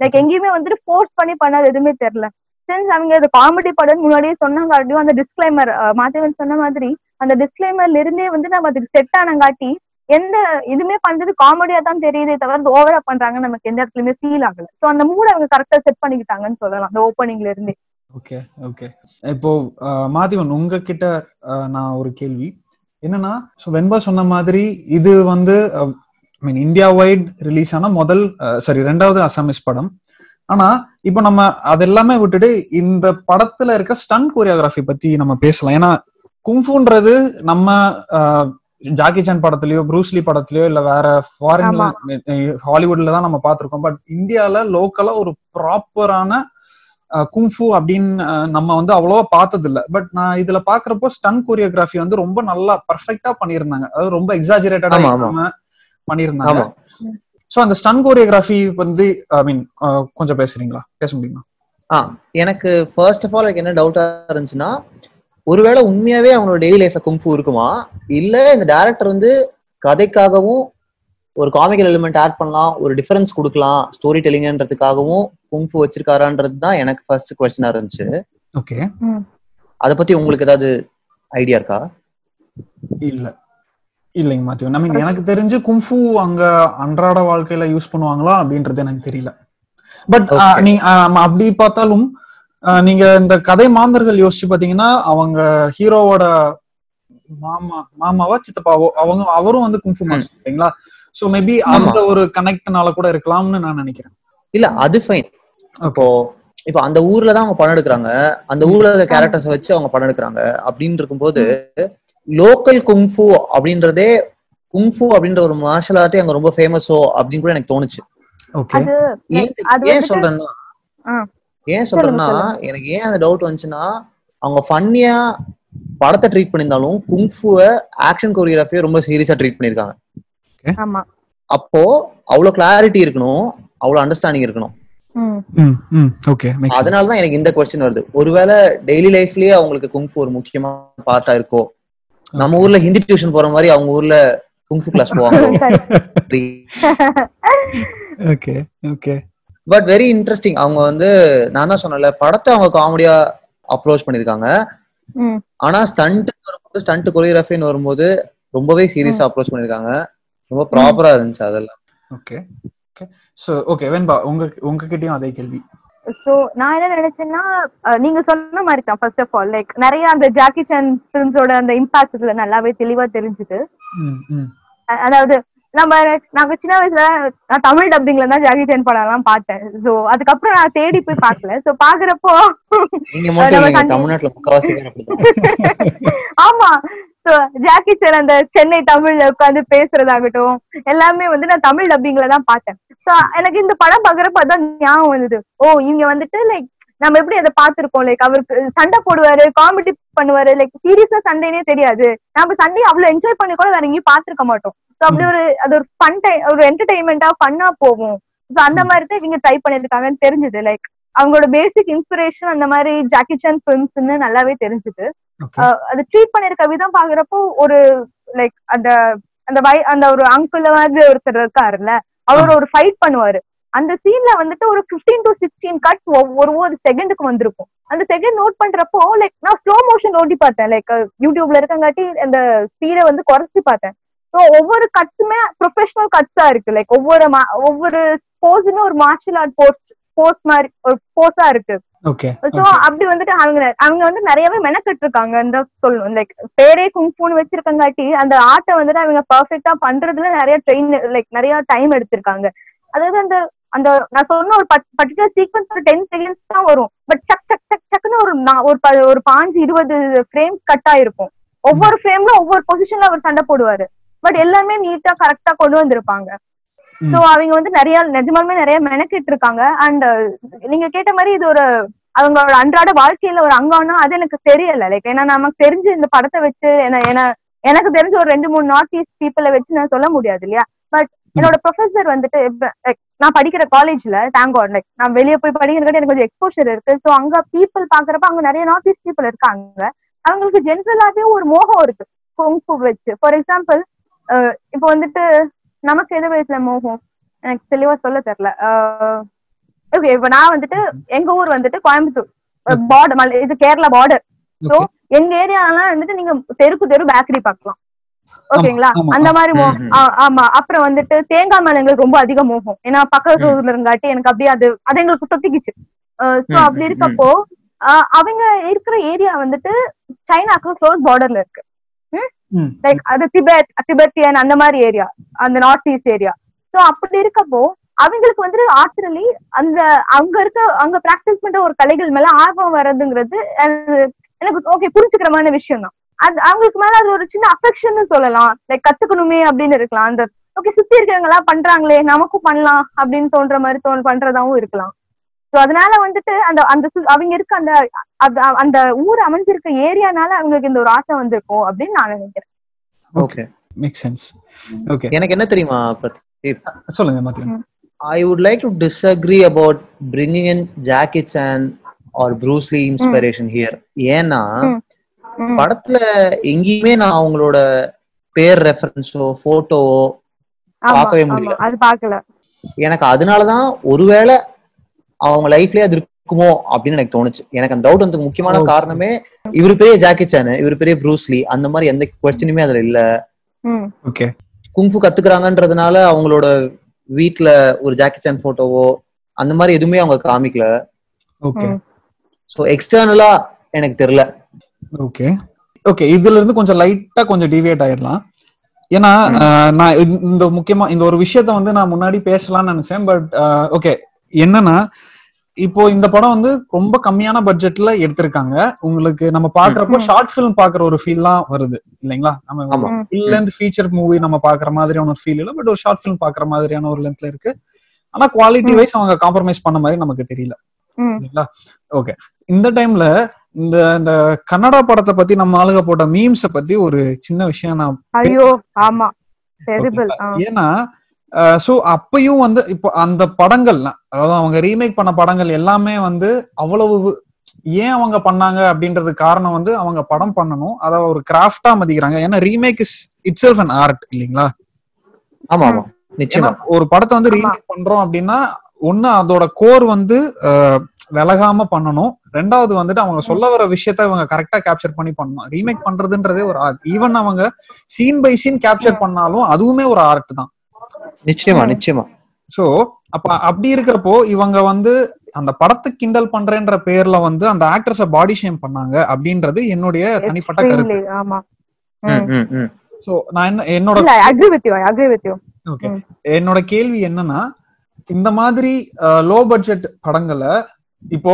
லைக் எங்கேயுமே வந்துட்டு ஃபோர்ஸ் பண்ணி பண்ணது எதுவுமே தெரியல. சின்ஸ் அவங்க அது காமெடி படம் முன்னாடியே சொன்னாங்காட்டியும் அந்த டிஸ்கிளைமர் மாதவன் சொன்ன மாதிரி அந்த டிஸ்கிளைமர்ல இருந்தே வந்து நம்ம அதுக்கு செட் ஆனங்காட்டி எந்த இதுமே பண்றது காமெடியா தான் தெரியுதே தவிர ஓவரா பண்றாங்க நமக்கு எந்த இடத்துலயுமே ஃபீல் ஆகல. சோ அந்த மூட அவங்க கரெக்டா செட் பண்ணிக்கிட்டாங்கன்னு சொல்லலாம் அந்த ஓப்பனிங்ல இருந்தே. ஓகே ஓகே இப்போ மாதிவன் உங்ககிட்ட நான் ஒரு கேள்வி. என்னன்னா ஸோ வெண்பா சொன்ன மாதிரி இது வந்து I mean India wide release ஆன முதல் சாரி ரெண்டாவது அசாமிஸ் படம். ஆனா இப்போ நம்ம அதெல்லாமே விட்டுட்டு இந்த படத்துல இருக்க ஸ்டன் கோரியோகிராஃபி பத்தி நம்ம பேசலாம். ஏன்னா குங்ஃபுன்றது நம்ம ஜாக்கி சான் படத்துலயோ ப்ரூஸ்லி படத்துலயோ இல்ல வேற ஃபாரின்ல ஹாலிவுட்ல தான் நம்ம பார்த்திருக்கோம். பட் இந்தியால லோக்கலா ஒரு ப்ராப்பரான குங்ஃபு அப்படின்னு நம்ம வந்து அவ்வளவா பார்த்தது இல்ல பட் நான் இதுல பாக்குறப்போ ஸ்டன் கோரியோகிராஃபி வந்து ரொம்ப நல்லா பர்ஃபெக்டா பண்ணியிருந்தாங்க. அதாவது ரொம்ப எக்ஸாஜரேட்டடா பண்ணியிருந்தாங்க. சோ அந்த ஸ்டன் கோரியோகிராஃபி வந்து ஐ மீன் கொஞ்சம் பேசுறீங்களா? பேச முடியுமா? ஆ எனக்கு ஃபர்ஸ்ட் ஆஃப் ஆல் எனக்கு என்ன டவுட்டா இருந்துச்சுன்னா ஒருவேளை உண்மையாவே அவங்களோட டெய்லி லைஃப்ல குங்ஃபு இருக்குமா? இல்ல இந்த டைரக்டர் வந்து கதைக்காகவும் ஒரு காமிக்கல் எலிமெண்ட் ஆட் பண்ணலாம் ஒரு டிஃபரன்ஸ் கொடுக்கலாம் ஸ்டோரி டெல்லிங்கன்றதுக்காகவும் குங்ஃபு வச்சிருக்காரான்றது தான் எனக்கு ஃபர்ஸ்ட் கொஸ்டினா இருந்துச்சு. ஓகே அதை பத்தி உங்களுக்கு ஏதாவது ஐடியா இருக்கா? இல்ல. இல்லைங்க மாத்திவன் ஐ மீன் எனக்கு தெரிஞ்சு கும்ஃபு அங்க அன்றாட வாழ்க்கையில யூஸ் பண்ணுவாங்களா அப்படின்றது எனக்கு தெரியல. பட். நீ அப்படி பார்த்தாலும் நீங்க இந்த கதை மாந்தர்கள் யோசிச்சு பாத்தீங்கன்னா அவங்க ஹீரோவோட மாமா மாமாவா சித்தப்பாவோ அவங்க அவரும் வந்து கும்ஃபு மாஸ்டர் இல்லைங்களா? சோ மேபி அந்த ஒரு கனெக்ட்னால கூட இருக்கலாம்னு நான் நினைக்கிறேன். இல்ல அது ஃபைன் இப்போ இப்போ அந்த ஊர்ல தான் அவங்க படம் எடுக்கிறாங்க. அந்த ஊர்ல கேரக்டர்ஸ் வச்சு அவங்க படம் எடுக்கிறாங்க. அப்படின்னு இருக்கும்போது லோக்கல் குங்ஃபு அப்படின்றதே குங்ஃபு அப்படின்ற ஒரு மார்ஷல் ஆர்ட்டே அங்க ரொம்ப ஃபேமஸோ அப்படின்னு கூட எனக்கு தோணுச்சு. ஓகே. அது ஏன் சொல்றேன்னா. ஏன் சொல்றேன்னா எனக்கு ஏன் அந்த டவுட் வந்துச்சுன்னா அவங்க ஃபன்னியா படத்தை ட்ரீட் பண்ணியிருந்தாலும் குங்ஃபுவை ஆக்ஷன் கோரியோகிராஃபியை ரொம்ப சீரியஸா ட்ரீட் பண்ணியிருக்காங்க. ஆமா. அப்போ அவ்வளவு கிளாரிட்டி இருக்கணும் அவ்வளவு அண்டர்ஸ்டாண்டிங் இருக்கணும். அதனால தான் எனக்கு இந்த கொஸ்டின் வருது. ஒருவேளை டெய்லி லைஃப்லயே அவங்களுக்கு குங்ஃபு ஒரு முக்கியமான பார்ட்டா இருக்கோ நம்ம ஊர்ல ஹிந்தி டியூஷன் போற மாதிரி அவங்க ஊர்ல குங்ஃபு கிளாஸ் போவாங்க okay okay but very interesting அவங்க வந்து நான் தான் சொன்னல படத்தை அவங்க காமெடியா அப்ரோச் பண்ணிருக்காங்க ஆனா ஸ்டண்ட் வரும்போது ஸ்டண்ட் கொரியோகிராஃபின்னு வரும்போது ரொம்பவே சீரியஸா அப்ரோச் பண்ணிருக்காங்க ரொம்ப ப்ராப்பரா இருந்துச்சு அதெல்லாம். Okay okay so okay Venba உங்க உங்ககிட்டயும் அதே கேள்வி. சோ நான் என்ன நினைச்சேன்னா நீங்க சொன்ன மாதிரி தான் ஃபர்ஸ்ட் ஆஃப் ஆல் லைக் நிறைய அந்த ஜாக்கி சான் ஃபிலிம்ஸோட அந்த இம்பாக்ட் இதுல நல்லாவே தெளிவா தெரிஞ்சுது. ம் ம். அ- அதாவது நம்ம நாங்க சின்ன வயசுல நான் தமிழ் டப்பிங்ல தான் ஜாக்கி சான் படம் எல்லாம் பார்த்தேன். சோ அதுக்கப்புறம் நான் தேடி போய் பார்க்கல. சோ பாக்குறப்போ [LAUGHS] ஆமா. சோ ஜாக்கி சான் அந்த சென்னை தமிழ்ல உட்கார்ந்து பேசுறதாகட்டும் எல்லாமே வந்து நான் தமிழ் டப்பிங்ல தான் பார்த்தேன். எனக்கு இந்த படம் பாக்குறப்ப அதான் ஞாபகம் வந்தது. ஓ இவங்க வந்துட்டு லைக் நம்ம எப்படி அதை பார்த்திருக்கோம் லைக் அவருக்கு சண்டை போடுவாரு காமெடி பண்ணுவாரு லைக் சீரியஸா சண்டைனே தெரியாது. நம்ம சண்டையை அவ்வளவு என்ஜாய் பண்ணி கூட வேற எங்கேயும் பார்த்திருக்க மாட்டோம். சோ அப்படி ஒரு அது ஒரு ஃபன் டைம் ஒரு என்டர்டைன்மெண்டா ஃபன்னா போகும். சோ அந்த மாதிரி தான் இவங்க ட்ரை பண்ணிருக்காங்கன்னு தெரிஞ்சது. லைக் அவங்களோட பேசிக் இன்ஸ்பிரேஷன் அந்த மாதிரி ஜாக்கி சான் ஃபிலிம்ஸ்னு நல்லாவே தெரிஞ்சுது. அது ட்ரீட் பண்ணிருக்க விதம் பாக்குறப்போ ஒரு லைக் அந்த அந்த வை அந்த ஒரு அங்கிள் மாதிரி ஒருத்தர் இருக்காருல்ல அவர் ஒரு ஃபைட் பண்ணுவாரு. அந்த சீன்ல வந்துட்டு ஒரு 15 டு சிக்ஸ்டீன் கட்ஸ் ஒரு ஒரு செகண்டுக்கு வந்திருக்கும். அந்த செகண்ட் நோட் பண்றப்போ லைக் நான் ஸ்லோ மோஷன் ஓட்டி பார்த்தேன். லைக் யூடியூப்ல இருக்கங்காட்டி அந்த ஸ்பீடை வந்து குறைச்சு பார்த்தேன். ஸோ ஒவ்வொரு கட்ஸுமே ப்ரொஃபஷனல் கட்ஸா இருக்கு. லைக் ஒவ்வொரு ஒவ்வொரு போஸுமே ஒரு மார்ஷல் ஆர்ட் போஸ் போஸ் மாதிரி ஒரு போஸா இருக்கு. சோ அப்படி வந்துட்டு அவங்க அவங்க வந்து நிறையவே மெனக்கெட்டு இருக்காங்க இந்த சொல்லணும் லைக் பேரே குங்ஃபூன்னு வச்சிருக்கங்காட்டி அந்த ஆர்ட்டை வந்துட்டு அவங்க பர்ஃபெக்டா பண்றதுல நிறைய ட்ரெயின் லைக் நிறைய டைம் எடுத்திருக்காங்க. அதாவது அந்த அந்த நான் சொன்ன ஒரு பர்டிகுலர் சீக்வன்ஸ் ஒரு டென் செகண்ட்ஸ் தான் வரும். பட் சக் சக் சக் சக்குன்னு ஒரு ஒரு ஒரு பாஞ்சு இருபது ஃப்ரேம் கட் ஆயிருக்கும். ஒவ்வொரு ஃப்ரேம்ல ஒவ்வொரு பொசிஷன்ல அவர் சண்டை போடுவாரு. பட் எல்லாமே நீட்டா கரெக்டா கொண்டு வந்திருப்பாங்க. சோ அவங்க வந்து நிறைய நிஜமாலுமே நிறைய மெனக்கிட்டு இருக்காங்க அண்ட் நீங்க கேட்ட மாதிரி இது ஒரு அவங்களோட அன்றாட வாழ்க்கையில ஒரு அங்கம்னா அது எனக்கு தெரியல. லைக் ஏன்னா நமக்கு தெரிஞ்சு இந்த படத்தை வச்சு என்ன எனக்கு தெரிஞ்ச ஒரு ரெண்டு மூணு நார்த் ஈஸ்ட் பீப்புளை வச்சு நான் சொல்ல முடியாது இல்லையா? பட் என்னோட ப்ரொஃபசர் வந்துட்டு நான் படிக்கிற காலேஜ்ல தேங்காட் லைக் நான் வெளியே போய் படிக்கிறதுக்கு எனக்கு கொஞ்சம் எக்ஸ்போஷர் இருக்கு. ஸோ அங்க பீப்புள் பாக்குறப்ப அங்க நிறைய நார்த் ஈஸ்ட் பீப்புள் இருக்காங்க. அவங்களுக்கு ஜென்ரலாவே ஒரு மோகம் இருக்கு. குங்ஃபு வச்சு. ஃபார் எக்ஸாம்பிள் இப்போ வந்துட்டு நமக்கு எது வயசுல மோகம் எனக்கு தெளிவா சொல்ல தெரியல. ஓகே இப்ப நான் வந்துட்டு எங்க ஊர் வந்துட்டு கோயம்புத்தூர். பார்டர் இது கேரளா பார்டர் ஓகே எங்க ஏரியாலாம் வந்துட்டு நீங்க தெருக்கு தெரு பேக்கரி பார்க்கலாம். ஓகேங்களா அந்த. மாதிரி ஆமா. அப்புறம் வந்துட்டு தேங்காய் மேல எங்களுக்கு ரொம்ப அதிக மோகம் ஏன்னா பக்கத்து. ஊர்ல இருங்காட்டி எனக்கு அப்படியே அது அது எங்களுக்கு தொத்திக்கிச்சு. சோ அப்படி இருக்கப்போ அவங்க இருக்கிற ஏரியா வந்துட்டு சைனாக்கு க்ளோஸ் பார்டர்ல இருக்கு. லைக் அது திபெத் திபெத்தியன் அந்த மாதிரி ஏரியா அந்த நார்த் ஈஸ்ட் ஏரியா சோ அப்படி இருக்கப்போ அவங்களுக்கு வந்து ஆர்டினலி அந்த அங்க இருக்க அங்க பிராக்டிஸ் பண்ற ஒரு கலைகள் மேல ஆர்வம் வர்றதுங்கிறது எனக்கு ஓகே புரிஞ்சுக்கிறமான விஷயம் தான் அது அவங்களுக்கு மேல அது ஒரு சின்ன அஃபெக்ஷன் சொல்லலாம். லைக் கத்துக்கணுமே அப்படின்னு இருக்கலாம். அந்த ஓகே சுத்தி இருக்கிறவங்க எல்லாம் பண்றாங்களே நமக்கும் பண்ணலாம் அப்படின்னு தோன்ற மாதிரி தோன் பண்றதாவும் இருக்கலாம். சோ அதனால வந்துட்டு அந்த அந்த அவங்க இருக்க அந்த அந்த- ஊர் அமைஞ்சிருக்க ஏரியானால அவங்களுக்கு இந்த ஒரு ஆசை வந்திருக்கும் அப்படின்னு நான் நினைக்கிறேன். ஓகே மேக் சென்ஸ் ஓகே எனக்கு என்ன தெரியுமா பிரதீப்? சொல்லுங்க மாத்தியம் I would like to disagree about bringing in Jackie Chan or Bruce Lee inspiration here ஏன்னா. படத்துல எங்கேயுமே நான் அவங்களோட பேர் ரெஃபரன்ஸோ போட்டோவோ பார்க்கவே முடியல. அது பாக்கல எனக்கு அதனாலதான் ஒருவேளை அவங்க லைஃப்லயே அது இருக்குமோ அப்படின்னு எனக்கு தோணுச்சு. எனக்கு அந்த டவுட் வந்து முக்கியமான. காரணமே இவர் பெரிய ஜாக்கி சான் இவர் பெரிய ப்ரூஸ்லி அந்த மாதிரி எந்த கொஸ்டினுமே அதுல இல்ல. ம். ஓகே குங்ஃபு கத்துக்கிறாங்கன்றதுனால அவங்களோட வீட்ல ஒரு ஜாக்கி சான் போட்டோவோ அந்த மாதிரி எதுவுமே அவங்க காமிக்கல. ஓகே. சோ எக்ஸ்டர்னலா எனக்கு தெரியல. ஓகே ஓகே இதுல இருந்து கொஞ்சம் லைட்டா கொஞ்சம் டிவியேட் ஆயிடலாம். ஏன்னா நான் இந்த- இந்த முக்கியமா இந்த ஒரு விஷயத்த வந்து நான் முன்னாடி பேசலாம்னு நினைச்சேன் பட் ஓகே என்னன்னா இப்போ இந்த படம் வந்து ரொம்ப கம்மியான பட்ஜெட்ல எடுத்திருக்காங்க. உங்களுக்கு நம்ம பாக்குறப்போ. ஷார்ட் ஃபிலிம் பாக்குற ஒரு ஃபீல்லாம் வருது இல்லைங்களா? நம்ம. ஃபுல் லென்த் ஃபீச்சர் மூவி நம்ம பாக்குற மாதிரியான ஒரு ஃபீல் இல்ல பட் ஒரு ஷார்ட் ஃபிலிம் பாக்குற மாதிரியான ஒரு லென்த்ல இருக்கு. ஆனா குவாலிட்டி. வைஸ் அவங்க காம்ப்ரமைஸ் பண்ண மாதிரி நமக்கு தெரியல இல்லைங்களா? ஓகே இந்த டைம்ல இந்த இந்த கன்னடா படத்தை பத்தி நம்ம ஆளுக போட்ட மீம்ஸ பத்தி ஒரு சின்ன விஷயம் நான் ஐயோ ஆமா. டெரிபிள் ஏன்னா சோ அப்பயும் வந்து இப்போ அந்த படங்கள் அதாவது அவங்க ரீமேக் பண்ண படங்கள் எல்லாமே வந்து அவ்வளவு ஏன் அவங்க பண்ணாங்க அப்படின்றது காரணம் வந்து அவங்க படம் பண்ணணும். அத ஒரு கிராஃப்டா மதிக்கிறாங்க. ஏன்னா remake is itself an art இல்லைங்களா? ஆமா ஆமா. நிச்சயமா. ஒரு படத்தை வந்து. ரீமேக் பண்றோம் அப்படின்னா ஒண்ணு அதோட கோர் வந்து அஹ், விலகாம பண்ணணும். ரெண்டாவது வந்துட்டு அவங்க சொல்ல வர விஷயத்த அவங்க கரெக்டா கேப்சர் பண்ணி பண்ணணும். ரீமேக் பண்றதுன்றதே ஒரு ஆர்ட் ஈவன் அவங்க சீன் பை சீன் கேப்சர் பண்ணாலும் அதுவுமே ஒரு ஆர்ட் தான். நிச்சயமா. நிச்சயமா. சோ அப்ப அப்படி இருக்கிறப்போ இவங்க வந்து அந்த படத்தை கிண்டல் பண்றேன்ற பேர்ல வந்து அந்த ஆக்ட்ரஸ பாடி ஷேம் பண்ணாங்க அப்படின்றது என்னுடைய தனிப்பட்ட கருத்து. ஆமா. சோ நான் என்ன என்னோட இல்ல agree with you agree with you okay ம். என்னோட கேள்வி என்னன்னா இந்த மாதிரி லோ பட்ஜெட் படங்களை இப்போ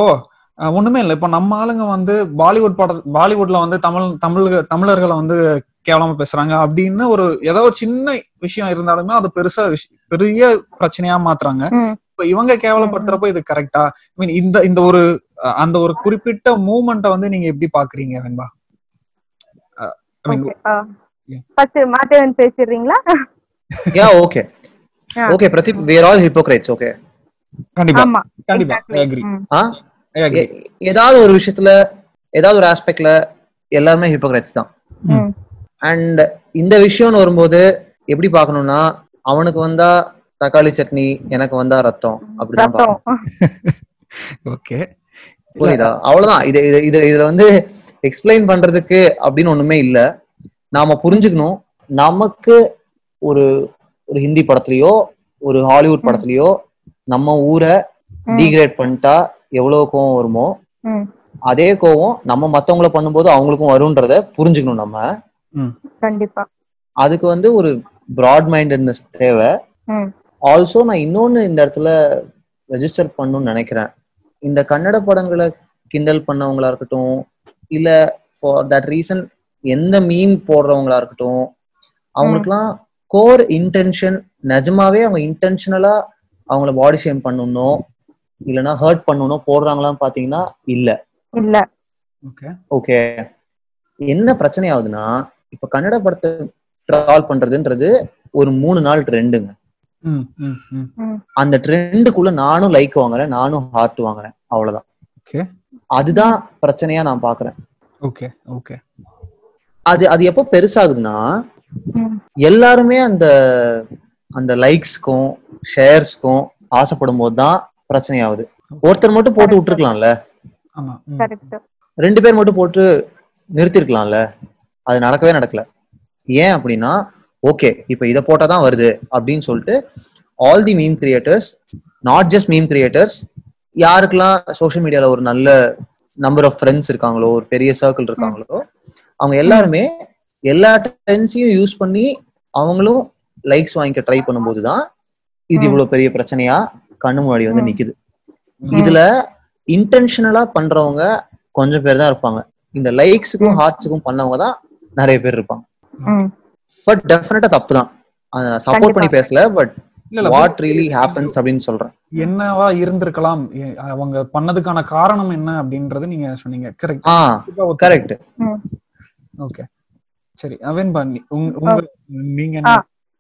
ஒண்ணுமே இல்லை. இப்போ நம்ம ஆளுங்க வந்து பாலிவுட் பட பாலிவுட்ல வந்து தமிழ் தமிழ் தமிழர்களை வந்து கேவலமா பேசுறாங்க அப்படின்னு ஒரு ஏதோ ஒரு சின்ன விஷயம் இருந்தாலுமே அது பெருசா விஷ- பெரிய பிரச்சனையா மாத்துறாங்க. இப்போ இவங்க கேவலப்படுத்துறப்போ இது கரெக்டா மீன் இந்த இந்த ஒரு அந்த ஒரு குறிப்பிட்ட மூமெண்ட்டை வந்து நீங்க எப்படி பாக்குறீங்க Venba? I. First Madhavan பேசிடுறீங்களா? Ya okay. Okay Pradeep we are all hypocrites okay கண்டிப்பா. கண்டிப்பா. I agree. ஆ? ஐ ஏதாவது ஒரு விஷயத்துல ஏதாவது ஒரு ஆஸ்பெக்ட்ல எல்லாருமே ஹிப்போக்ரைட்ஸ் தான். அண்ட் இந்த விஷயம்னு வரும்போது எப்படி பார்க்கணும்னா அவனுக்கு வந்தா தக்காளி சட்னி எனக்கு வந்தா ரத்தம் அப்படிதான் ஓகே. புரியுதா? அவ்வளவுதான். இது இது இது இதுல வந்து எக்ஸ்பிளைன் பண்றதுக்கு அப்படின்னு ஒண்ணுமே இல்ல. நாம புரிஞ்சுக்கணும். நமக்கு ஒரு ஒரு ஹிந்தி படத்துலயோ ஒரு ஹாலிவுட். படத்துலயோ நம்ம ஊரை. டீக்ரேட் பண்ணிட்டா எவ்வளவு கோவம் வருமோ. அதே கோவம் நம்ம மத்தவங்கள பண்ணும்போது அவங்களுக்கும் வரும்ன்றத புரிஞ்சுக்கணும் நம்ம. கண்டிப்பா. அதுக்கு வந்து ஒரு பிராட் மைண்டட்னஸ் தேவை. ஆல்சோ நான் இன்னொன்னு இந்த இடத்துல ரெஜிஸ்டர் பண்ணணும்னு நினைக்கிறேன். இந்த கன்னட படங்களை கிண்டல் பண்ணவங்களா இருக்கட்டும் இல்ல ஃபார் தட் ரீசன் எந்த மீம் போடுறவங்களா இருக்கட்டும் அவங்களுக்குலாம் கோர் இன்டென்ஷன் நிஜமாவே அவங்க இன்டென்ஷனலா அவங்கள பாடி ஷேம் பண்ணணும் இல்லைன்னா ஹர்ட் பண்ணணும் போடுறாங்களான்னு பாத்தீங்கன்னா இல்ல. இல்ல. ஓகே ஓகே என்ன பிரச்சனை ஆகுதுன்னா இப்ப கன்னட படத்தை ட்ரால் பண்றதுன்றது ஒரு மூணு நாள் ட்ரெண்டுங்க அந்த ட்ரெண்டுக்குள்ள நானும் லைக் வாங்குறேன் நானும் ஹார்ட் வாங்குறேன் அவ்வளவுதான். Okay. அதுதான் பிரச்சனையா நான் பாக்குறேன். ஓகே ஓகே அது அது எப்போ பெருசாகுதுன்னா. எல்லாருமே அந்த அந்த லைக்ஸ்க்கும் ஷேர்ஸ்க்கும் ஆசைப்படும் போது தான் பிரச்சனையாகுது ஒருத்தர் மட்டும் போட்டு விட்டுருக்கலாம்ல? ஆமா ம். கரெக்ட் ரெண்டு பேர் மட்டும் போட்டு நிறுத்திருக்கலாம்ல? அது நடக்கவே நடக்கல ஏன் அப்படின்னா ஓகே இப்போ இதை போட்டால் தான் வருது அப்படின்னு சொல்லிட்டு all the meme creators not just meme creators யாருக்கெல்லாம் சோஷியல் மீடியால ஒரு நல்ல நம்பர் ஆஃப் ஃப்ரெண்ட்ஸ் இருக்காங்களோ ஒரு பெரிய சர்க்கிள் இருக்காங்களோ அவங்க எல்லாருமே எல்லா ட்ரெண்ட்ஸையும் யூஸ் பண்ணி அவங்களும் லைக்ஸ் வாங்கிக்க ட்ரை பண்ணும்போது தான் இது ம். இவ்வளவு பெரிய பிரச்சனையா கண்ணு முன்னாடி வந்து. நிக்குது இதுல இன்டென்ஷனலா பண்றவங்க கொஞ்சம் பேர் தான் இருப்பாங்க இந்த லைக்ஸுக்கும். ஹார்ட்ஸுக்கும் பண்ணவங்க தான் நிறைய பேர் இருப்பாங்க. பட் டெஃபினட்டா தப்பு தான் அதை நான் சப்போர்ட் பண்ணி பேசல பட் வாட் ரியலி ஹேப்பன்ஸ் அப்படின்னு சொல்றேன். என்னவா இருந்திருக்கலாம்? அவங்க பண்ணதுக்கான காரணம் என்ன அப்படின்றது நீங்க சொன்னீங்க. கரெக்ட் கரெக்ட் ஓகே சரி அவன் பண்ணி உங்க நீங்க ஆ. என்ன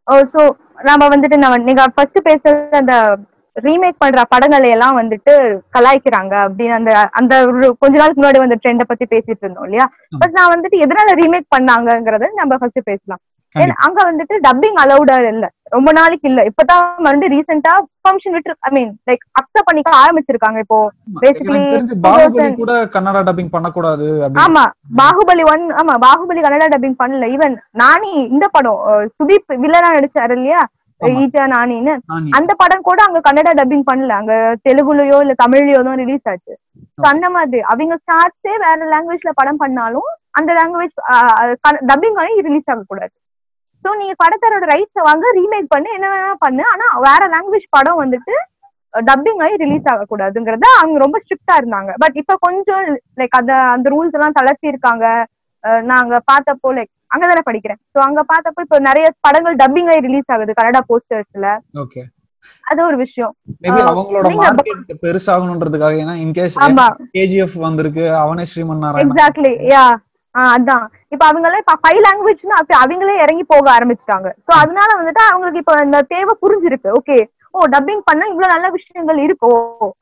ஓ சோ நாம வந்துட்டு நம்ம நீங்க ஃபர்ஸ்ட் பேசுறது அந்த ரீமேக் பண்ற படங்களை எல்லாம் வந்துட்டு கலாய்க்கிறாங்க அப்படின்னு அந்த அந்த ஒரு கொஞ்ச நாளுக்கு முன்னாடி வந்து ட்ரெண்ட பத்தி பேசிட்டு இருந்தோம் இல்லையா. பட் நான் வந்துட்டு எதனால ரீமேக் பண்ணாங்கங்கறத நம்ம ஃபர்ஸ்ட் பேசலாம். அங்க வந்துட்டு டப்பிங் அலௌடா இல்ல. ரொம்ப நாளைக்கு இல்ல. இப்பதான் வந்து ரீசெண்டா ஃபங்க்ஷன் விட்டு ஐ மீன் லைக் அக்செப்ட் பண்ணிக்க ஆரம்பிச்சிருக்காங்க. இப்போ தெரிஞ்சு பாகுபலி 2000 கூட கன்னடா டப்பிங் பண்ணக்கூடாது ஆமா. பாகுபலி ஒன் ஆமா பாகுபலி கன்னடா டப்பிங் பண்ணல. ஈவன் நானி இந்த படம் சுதீப் வில்லனா நடிச்சாரு இல்லையா? ஈஜா நானின்னு நானி. அந்த படம் கூட அங்க கன்னடா டப்பிங் பண்ணல. அங்க தெலுங்குலயோ இல்ல தமிழ்லயோ தான் ரிலீஸ் ஆச்சு. அந்த மாதிரி. அவங்க ஸ்டார்ஸே வேற லாங்குவேஜ்ல படம் பண்ணாலும் அந்த லாங்குவேஜ் டப்பிங் ஆகி ரிலீஸ் ஆகக்கூடாது சோ நீங்க படத்தரோட ரைட்ஸை வாங்க ரீமேக் பண்ணு என்ன வேணா பண்ணு. ஆனா வேற லாங்குவேஜ் படம் வந்துட்டு டப்பிங் ஆகி ரிலீஸ் ஆகக்கூடாதுங்கிறத அவங்க ரொம்ப ஸ்ட்ரிக்டா இருந்தாங்க. பட் இப்ப கொஞ்சம் லைக் அந்த அந்த ரூல்ஸ் எல்லாம் தளர்த்தி இருக்காங்க. நாங்க பார்த்தப்போ லைக் அங்கதானே படிக்கிறேன். சோ அங்க பார்த்தப்போ இப்போ நிறைய படங்கள் டப்பிங் ஆகி ரிலீஸ் ஆகுது கன்னடா போஸ்டர்ஸ்ல ஓகே அது ஒரு விஷயம். மேபி அவங்களோட மார்க்கெட் பெருசாகணுன்றதுக்காக ஏன்னா இன்கேஸ் ஆமா. கேஜிஎஃப் வந்திருக்கு அவனே ஸ்ரீமன் நாராயணன் எக்ஸாக்ட்லி யா அதான். இப்ப அவங்களே இப்ப ஃபைவ் லாங்குவேஜ்னா அவங்களே இறங்கி போக ஆரம்பிச்சிட்டாங்க. சோ அதனால வந்துட்டு அவங்களுக்கு இப்ப இந்த தேவை புரிஞ்சிருக்கு. ஓகே ஓ டப்பிங் பண்ணா இவ்வளவு நல்ல விஷயங்கள் இருக்கோ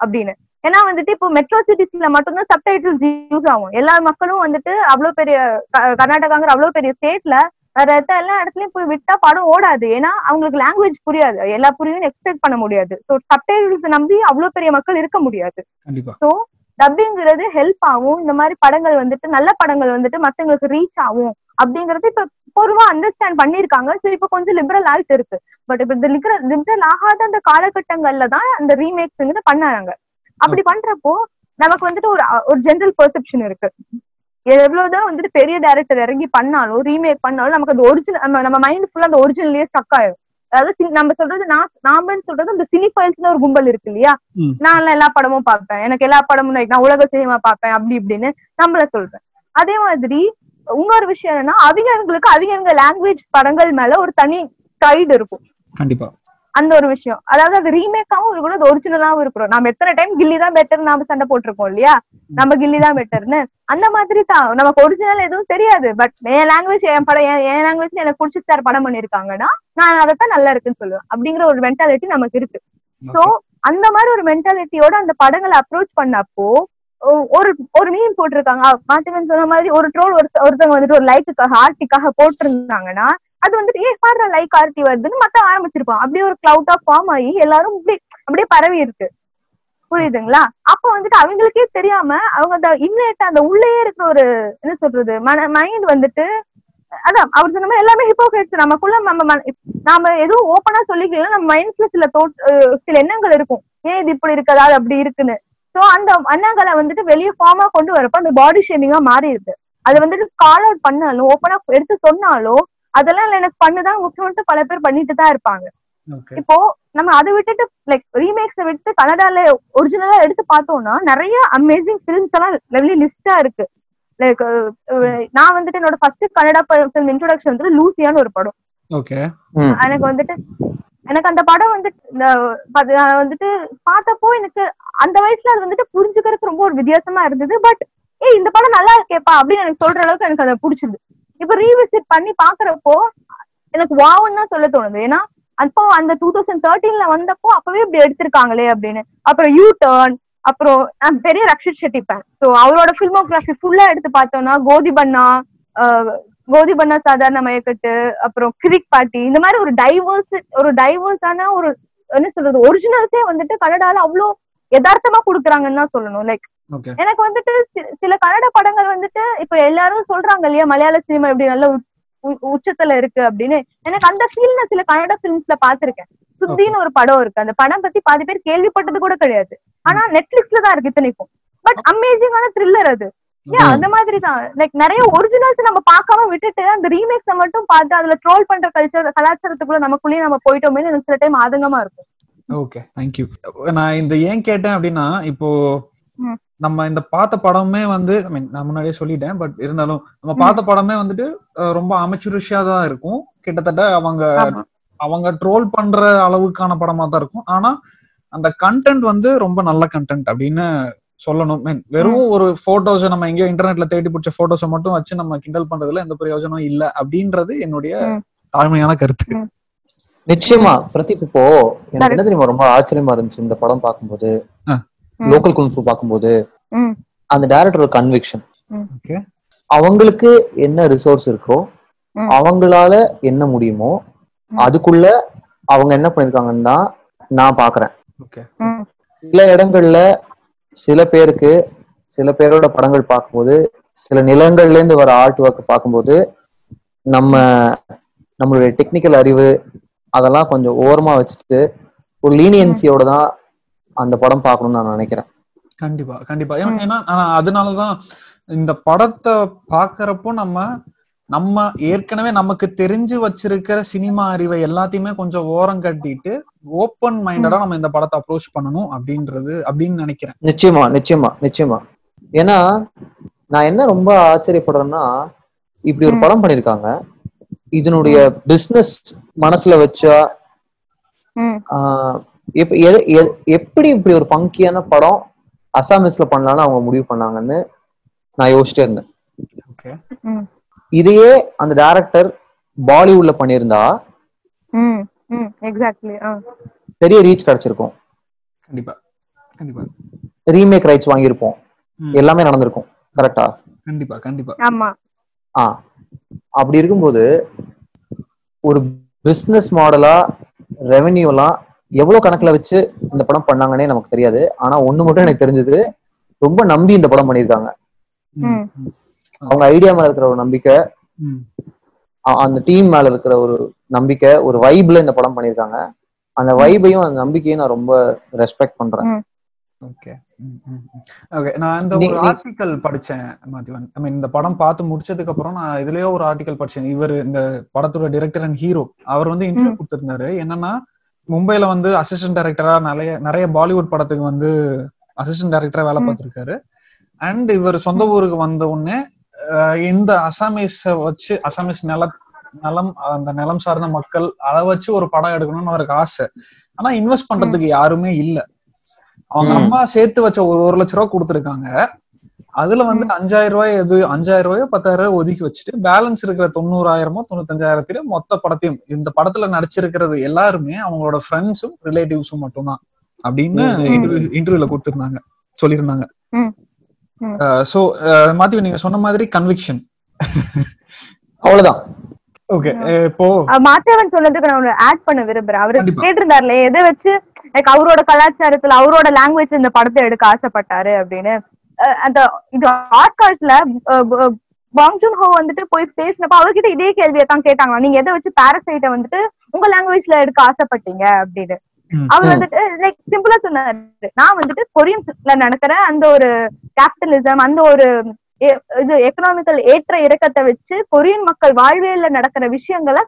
அப்படின்னு. ஏன்னா வந்துட்டு இப்போ மெட்ரோ சிட்டிஸ்ல மட்டும்தான் சப்டைட்டில்ஸ் யூஸ் ஆகும். எல்லா மக்களும் வந்துட்டு அவ்வளவு பெரிய கர்நாடகாங்கிற அவ்வளவு பெரிய ஸ்டேட்ல வேற எல்லா இடத்துலயும் போய் விட்டா படம் ஓடாது. ஏன்னா அவங்களுக்கு லாங்குவேஜ் புரியாது. எல்லா புரியும் எக்ஸ்பெக்ட் பண்ண முடியாது. ஸோ சப்டைட்டில்ஸ் நம்பி அவ்வளவு பெரிய மக்கள் இருக்க முடியாது. ஸோ டப்பிங்கிறது ஹெல்ப் ஆகும். இந்த மாதிரி படங்கள் வந்துட்டு நல்ல படங்கள் வந்துட்டு மத்தவங்களுக்கு ரீச் ஆகும் அப்படிங்கறது இப்ப பொதுவா அண்டர்ஸ்டாண்ட் பண்ணிருக்காங்க சரி இப்ப கொஞ்சம் லிபரல் ஆயிட்டு இருக்கு. பட் இப்ப இந்த லிபரல் லிபரல் ஆகாத அந்த காலகட்டங்கள்ல தான் அந்த ரீமேக்ஸ் பண்ணாங்க. அப்படி பண்றப்போ நமக்கு வந்துட்டு ஒரு ஒரு ஜென்ரல் பெர்செப்ஷன் இருக்கு. எவ்வளவுதான் வந்துட்டு பெரிய டைரக்டர் இறங்கி பண்ணாலும் ரீமேக் பண்ணாலும் நமக்கு அந்த ஒரிஜினல் நம்ம மைண்ட் ஃபுல்லா அந்த ஒரிஜினல்லையே ஸ்டக் ஆயிடும் அதாவது நம்ம சொல்றது நான் நாமன்னு சொல்றது இந்த சினிஃபைல்ஸ்னு ஒரு கும்பல் இருக்கு இல்லையா. நான் எல்லா படமும் பார்ப்பேன். எனக்கு எல்லா படமும் நான் உலக சினிமா பார்ப்பேன். அப்படி இப்படின்னு நம்மள சொல்றேன். அதே மாதிரி இன்னொரு விஷயம் என்னன்னா அவங்களுக்கு அவங்க லாங்குவேஜ் படங்கள் மேல ஒரு தனி கைடு இருக்கும். கண்டிப்பா. அந்த ஒரு விஷயம். அதாவது அது ரீமேக்காவும் இருக்கணும் அது ஒரிஜினலாவும் இருக்கணும். நம்ம எத்தனை டைம் கில்லி தான் பெட்டர் நாம சண்டை போட்டிருக்கோம் இல்லையா? நம்ம கில்லி தான் பெட்டர்னு அந்த மாதிரி தான். நமக்கு ஒரிஜினல் எதுவும் தெரியாது. பட் என் லாங்குவேஜ் என் படம் என்- லாங்குவேஜ் எனக்கு பிடிச்சி சார் படம் பண்ணிருக்காங்கன்னா நான் அதைத்தான் நல்லா இருக்குன்னு சொல்லுவேன். அப்படிங்கிற ஒரு மென்டாலிட்டி நமக்கு இருக்கு. சோ அந்த மாதிரி ஒரு மென்டாலிட்டியோட அந்த படங்களை அப்ரோச் பண்ணப்போ ஒரு ஒரு மீன் போட்டிருக்காங்க. மாத்திவன் சொன்ன மாதிரி ஒரு ட்ரோல் ஒரு ஒருத்தவங்க வந்துட்டு ஒரு லைக்குக்காக ஆர்டிக்காக போட்டிருந்தாங்கன்னா அது வந்துட்டு ஏ பாடுற லைக் ஆர்டி வருதுன்னு மத்த ஆரம்பிச்சிருப்பான் அப்படியே ஒரு கிளவுட் ஆஃப் ஃபார்ம் ஆகி எல்லாரும் இப்படி அப்படியே பரவி இருக்கு. புரியுதுங்களா? அப்ப வந்துட்டு அவங்களுக்கே தெரியாம அவங்க அந்த இன்னேட் அந்த உள்ளே இருக்கிற ஒரு என்ன சொல்றது மன மைண்ட் வந்துட்டு அதான் அவர் சொன்ன மாதிரி எல்லாமே ஹிப்போக்ரேட்ஸ் நமக்குள்ள நம்ம நாம எதுவும் ஓப்பனா சொல்லிக்கலாம் நம்ம மைண்ட்ஸ்ல சில தோட் சில எண்ணங்கள் இருக்கும். ஏன் இது இப்படி இருக்கதா அது அப்படி இருக்குன்னு. சோ அந்த எண்ணங்களை வந்துட்டு வெளியே ஃபார்மா கொண்டு வரப்ப அந்த பாடி ஷேமிங்கா மாறி இருக்கு அதை வந்துட்டு கால் அவுட் பண்ணாலும் ஓப்பனா எடுத்து சொன்னாலும் அதெல்லாம் எனக்கு பண்ணுதான் முக்கியம்ட்டு பல பேர் பண்ணிட்டு தான் இருப்பாங்க இப்போ நம்ம அதை விட்டுட்டு லைக் ரீமேக்ஸை விட்டு கனடால ஒரிஜினலா எடுத்து பார்த்தோம்னா நிறைய அமேசிங் ஃபிலிம்ஸ் எல்லாம் லெவலி லிஸ்டா இருக்கு. லைக் நான் வந்துட்டு என்னோட ஃபர்ஸ்ட் கன்னடா ஃபிலிம் இன்ட்ரோடக்ஷன் வந்துட்டு லூசியான்னு ஒரு படம். எனக்கு வந்துட்டு எனக்கு அந்த படம் வந்து வந்துட்டு பார்த்தப்போ எனக்கு அந்த வயசுல அது வந்துட்டு புரிஞ்சுக்கிறதுக்கு ரொம்ப ஒரு வித்தியாசமா இருந்தது. பட் ஏய் இந்த படம் நல்லா இருக்கேப்பா அப்படின்னு எனக்கு சொல்ற அளவுக்கு எனக்கு அதை பிடிச்சது. இப்ப ரீவிசிட் பண்ணி பாக்குறப்போ எனக்கு வாவுன்னு தான் சொல்ல தோணுது. ஏன்னா அப்போ அந்த டூ தௌசண்ட் தேர்ட்டீன்ல வந்தப்போ அப்பவே இப்படி எடுத்திருக்காங்களே அப்படின்னு. அப்புறம் யூ டர்ன் அப்புறம் நான் பெரிய ரக்ஷித் ஷெட்டி ஃபேன் ஸோ அவரோட ஃபில்மோகிராஃபி ஃபுல்லா எடுத்து பார்த்தோம்னா கோதி பண்ணா ஆஹ், கோதி பண்ணா சாதாரண மயக்கட்டு அப்புறம் கிரிக் பாட்டி இந்த மாதிரி ஒரு டைவர்ஸ் ஒரு டைவர்ஸான ஒரு என்ன சொல்றது ஒரிஜினல்ஸே வந்துட்டு கன்னடால அவ்வளோ யதார்த்தமா கொடுக்குறாங்கன்னு தான் சொல்லணும். லைக் எனக்கு வந்துட்டு சில கன்னட படங்கள் வந்துட்டு இப்ப எல்லாரும் சொல்றாங்க இல்லையா மலையாள சினிமா இப்படி நல்ல உச்சத்துல இருக்கு அப்படின்னு. எனக்கு அந்த ஃபீல் நான் சில கன்னட பிலிம்ஸ்ல பாத்திருக்கேன் சுத்தின்னு ஒரு படம் இருக்கு. அந்த படம் பத்தி பாதி பேர் கேள்விப்பட்டது கூட கிடையாது. ஆனா நெட்ஃபிளிக்ஸ்ல தான் இருக்கு இத்தனைக்கும். பட் அமேசிங்கான த்ரில்லர் அது. ஏன் அந்த மாதிரி தான். லைக் நிறைய ஒரிஜினல்ஸ் நம்ம பார்க்காம விட்டுட்டு அந்த ரீமேக்ஸ மட்டும் பார்த்து அதுல ட்ரோல் பண்ற கல்ச்சர் கலாச்சாரத்துக்குள்ள நமக்குள்ளேயே நம்ம போயிட்டோமே எனக்கு சில டைம் ஆதங்கமா இருக்கும். ஓகே தேங்க்யூ நான் இந்த ஏன் கேட்டேன் அப்படின்னா இப்போ. நம்ம இந்த பார்த்த படமே வந்து ஐ மீன் நான் முன்னாடியே சொல்லிட்டேன் பட் இருந்தாலும் நம்ம பார்த்த படமே வந்துட்டு ரொம்ப அமைச்சுரிஷியா தான் இருக்கும். கிட்டத்தட்ட அவங்க. அவங்க ட்ரோல் பண்ற அளவுக்கான படமா தான் இருக்கும். ஆனா அந்த கண்டென்ட் வந்து ரொம்ப நல்ல கண்டென்ட் அப்படின்னு சொல்லணும். மீன் வெறும் ஒரு போட்டோஸ் நம்ம எங்கேயோ இன்டர்நெட்ல தேடி பிடிச்ச போட்டோஸை மட்டும் வச்சு நம்ம கிண்டல் பண்றதுல எந்த பிரயோஜனம் இல்ல அப்படின்றது என்னுடைய. தாழ்மையான கருத்து. நிச்சயமா பிரதீப் இப்போ எனக்கு என்ன தெரியுமா ரொம்ப ஆச்சரியமா இருந்துச்சு இந்த படம் பார்க்கும்போது. லோக்கல் குன்ஃபு பார்க்கும்போது. அந்த டேரக்டர் கன்விக்ஷன் அவங்களுக்கு என்ன ரிசோர்ஸ் இருக்கோ. அவங்களால என்ன முடியுமோ. அதுக்குள்ள அவங்க என்ன பண்ணிருக்காங்கன்னு தான் நான் பாக்குறேன். சில இடங்கள்ல சில பேருக்கு சில பேரோட படங்கள் பார்க்கும்போது சில நிலங்கள்ல இருந்து வர ஆர்ட் ஒர்க் பார்க்கும்போது நம்ம நம்மளுடைய டெக்னிக்கல் அறிவு அதெல்லாம் கொஞ்சம் ஓரமா வச்சுட்டு ஒரு லீனியன்சியோட தான் அந்த படம் பார்க்கணும்னு நான் நினைக்கிறேன். கண்டிப்பா கண்டிப்பா. ஏன்னா- அதனாலதான் இந்த படத்தை பாக்குறப்போ நம்ம நம்ம ஏற்கனவே நமக்கு தெரிஞ்சு வச்சிருக்கிற சினிமா அறிவை எல்லாத்தையுமே கொஞ்சம் ஓரம் கட்டிட்டு ஓப்பன் மைண்டடா நம்ம இந்த படத்தை அப்ரோச் பண்ணணும் அப்படின்றது அப்படின்னு நினைக்கிறேன். நிச்சயமா நிச்சயமா நிச்சயமா. ஏன்னா நான் என்ன ரொம்ப ஆச்சரியப்படுறேன்னா இப்படி ஒரு. படம் பண்ணிருக்காங்க இதனுடைய பிசினஸ் மனசுல வச்சா எப்படி இப்படி ஒரு ஃபங்கியான படம் அசாமிஸ்ல பண்ணலாம்னு அவங்க முடிவு பண்ணாங்கன்னு நான் யோசிச்சிட்டே இருந்தேன். இதையே அந்த டைரக்டர் பாலிவுட்ல பண்ணியிருந்தா ம் ம் எக்ஸாக்ட்லி ஆ. பெரிய ரீச் கிடைச்சிருக்கும். கண்டிப்பா கண்டிப்பா. ரீமேக் ரைட்ஸ் வாங்கியிருப்போம். எல்லாமே நடந்திருக்கும் கரெக்டா கண்டிப்பா கண்டிப்பா. ஆமா. ஆ. அப்படி இருக்கும்போது ஒரு பிசினஸ் மாடலா ரெவென்யூலாம் எவ்வளவு கணக்குல வச்சு இந்த படம் பண்ணாங்கன்னே நமக்கு தெரியாது. ஆனா ஒண்ணு மட்டும் எனக்கு தெரிஞ்சது ரொம்ப நம்பி இந்த படம் பண்ணியிருக்காங்க. ம், அவங்க ஐடியா மேல இருக்கிற ஒரு நம்பிக்கை அந்த டீம் மேல இருக்கிற ஒரு நம்பிக்கை ஒரு வைப்ல இந்த படம் பண்ணியிருக்காங்க. அந்த வைபையும் அந்த நம்பிக்கையும் நான் ரொம்ப ரெஸ்பெக்ட் பண்றேன். ஓகே. ஓகே. நான் இந்த ஒரு ஆர்டிக்கல் படிச்சேன் மாத்திவன் ஐ மீன் இந்த படம் பார்த்து முடிச்சதுக்கு அப்புறம் நான் இதுலயே ஒரு ஆர்டிக்கல் படிச்சேன். இவர் இந்த படத்தோட டைரக்டர் அண்ட் ஹீரோ அவர் வந்து இன்டர்வியூ. கொடுத்திருந்தாரு. என்னன்னா மும்பைல வந்து அசிஸ்டன்ட் டைரக்டரா நிறைய நிறைய பாலிவுட் படத்துக்கு வந்து அசிஸ்டன்ட் டைரக்டரா வேலை. பார்த்திருக்காரு. அண்ட் இவர் சொந்த ஊருக்கு வந்த உடனே இந்த அசாமீஸ் வச்சு அசாமீஸ் நில நிலம் அந்த நிலம் சார்ந்த மக்கள் அதை வச்சு ஒரு படம் எடுக்கணும்னு அவருக்கு ஆசை. ஆனா இன்வெஸ்ட் பண்றதுக்கு யாருமே இல்ல. அவங்க. அம்மா சேர்த்து வச்ச ஒரு ஒரு லட்ச ரூபா கொடுத்துருக்காங்க. அதுல வந்து அஞ்சாயிரம் ரூபாய் எது அஞ்சாயிரம் ரூபாயோ பத்தாயிரம் ரூபாய் ஒதுக்கி வச்சுட்டு பேலன்ஸ் இருக்கிற தொண்ணூறாயிரமோ தொண்ணூத்தஞ்சாயிரத்தில மொத்த படத்தையும் இந்த படத்துல நடிச்சிருக்கிறது எல்லாருமே அவங்களோட ஃப்ரெண்ட்ஸும் ரிலேட்டிவ்ஸும் மட்டும்தான் அப்படின்னு. இன்டர்வியூல கொடுத்திருந்தாங்க சொல்லியிருந்தாங்க. சோ மாத்தி நீங்க சொன்ன மாதிரி கன்விக்ஷன் அவ்வளவுதான். ஓகே இப்போ மாத்தவன் சொன்னதுக்கு நான் ஆட் பண்ண விரும்புறேன். அவரு. கேட்டிருந்தாருல எதை வச்சு லைக் அவரோட கலாச்சாரத்துல அவரோட லாங்குவேஜ் இந்த படத்தை எடுக்க ஆசைப்பட்டாரு அப்படின்னு. அந்த இது ஆஸ்கார்ஸ்ல பாங் ஜூன் ஹோ வந்துட்டு போய் பேசினப்ப அவர்கிட்ட இதே கேள்வியை தான் கேட்டாங்க நீங்க எதை வச்சு பாரசைட்டை வந்துட்டு உங்க லாங்குவேஜ்ல எடுக்க ஆசைப்பட்டீங்க அப்படின்னு. அவர். வந்துட்டு லைக் சிம்பிளா சொன்னாரு நான் வந்துட்டு கொரியன்ஸ்ல நடக்கிற அந்த ஒரு கேபிட்டலிசம் அந்த ஒரு இது எக்கனாமிக்கல் ஏற்ற இறக்கத்தை வச்சு கொரியன் மக்கள் வாழ்வியல்ல நடக்கிற விஷயங்களை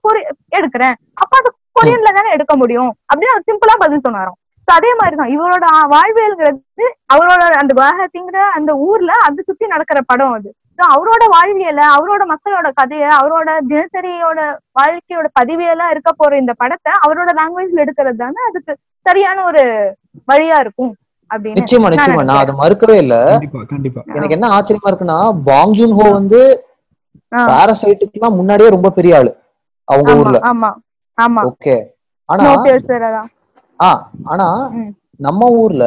எடுக்கிறேன் அப்ப அது கொரியன்ல தானே எடுக்க முடியும் அப்படின்னு சிம்பிளா பதில் சொன்னாராம் அதே மாதிரிதான். இவரோட வாழ்வியல்ங்கிறது அவரோட அந்த குவாஹத்திங்கிற அந்த ஊர்ல அது சுத்தி நடக்கிற படம் அது. அவரோட வாழ்வியல அவரோட மக்களோட கதைய அவரோட தினசரியோட வாழ்க்கையோட பதிவியெல்லாம் இருக்க போற இந்த படத்தை அவரோட லாங்குவேஜ்ல எடுக்கிறது தானே அதுக்கு சரியான ஒரு வழியா இருக்கும் அப்படின்னு நிச்சயமா நிச்சயமா. நான். அதை மறுக்கவே இல்ல. கண்டிப்பா கண்டிப்பா. எனக்கு என்ன ஆச்சரியமா இருக்குன்னா பாங் ஜூன் ஹோ வந்து ஆ. பாரசைட்டுக்குலாம் முன்னாடியே ரொம்ப பெரிய ஆளு. அவங்க ஊர்ல. ஆமா ஆமா. ஓகே. ஆனா ஆ ஆனா. நம்ம ஊர்ல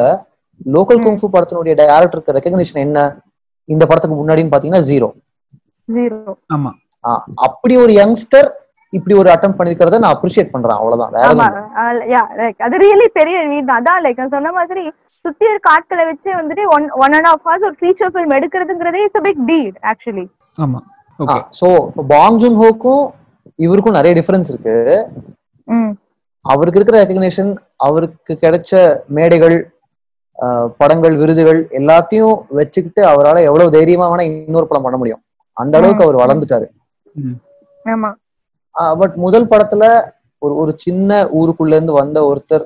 லோக்கல். குங்ஃபு படத்தினுடைய டைரக்டருக்கு ரெகக்னிஷன் என்ன? இந்த படத்துக்கு முன்னாடின்னு பாத்தீங்கன்னா ஜீரோ ஜீரோ ஆமா. அப்படி ஒரு யங்ஸ்டர் இப்படி ஒரு அட்டம் பண்ணிருக்கிறத நான் அப்ரிஷியேட் பண்றேன் அவ்வளவுதான். வேற அது ரியலி பெரிய அதான் லைக் நான் சொன்ன மாதிரி சுத்தி இருக்க ஆட்களை வச்சு வந்துட்டு one one and half hours ஒரு ஃபீச்சர் ஃபில்ம் எடுக்கிறதுங்கிறதே இட்ஸ் பிக் டீட் ஆக்சுவலி ஆமா. சோ பாங் ஜூன் ஹோக்கும் இவருக்கும் நிறைய டிஃபரன்ஸ் இருக்கு. ம். அவருக்கு இருக்கிற ரெகக்னேஷன் அவருக்கு கிடைச்ச மேடைகள் படங்கள் விருதுகள் எல்லாத்தையும் வச்சுக்கிட்டு அவரால எவ்வளவு தைரியமா வேணா இன்னொரு படம் பண்ண முடியும். அந்த அளவுக்கு அவர் வளர்ந்துட்டாரு. ஆமா. பட் முதல் படத்துல ஒரு ஒரு சின்ன ஊருக்குள்ள இருந்து வந்த ஒருத்தர்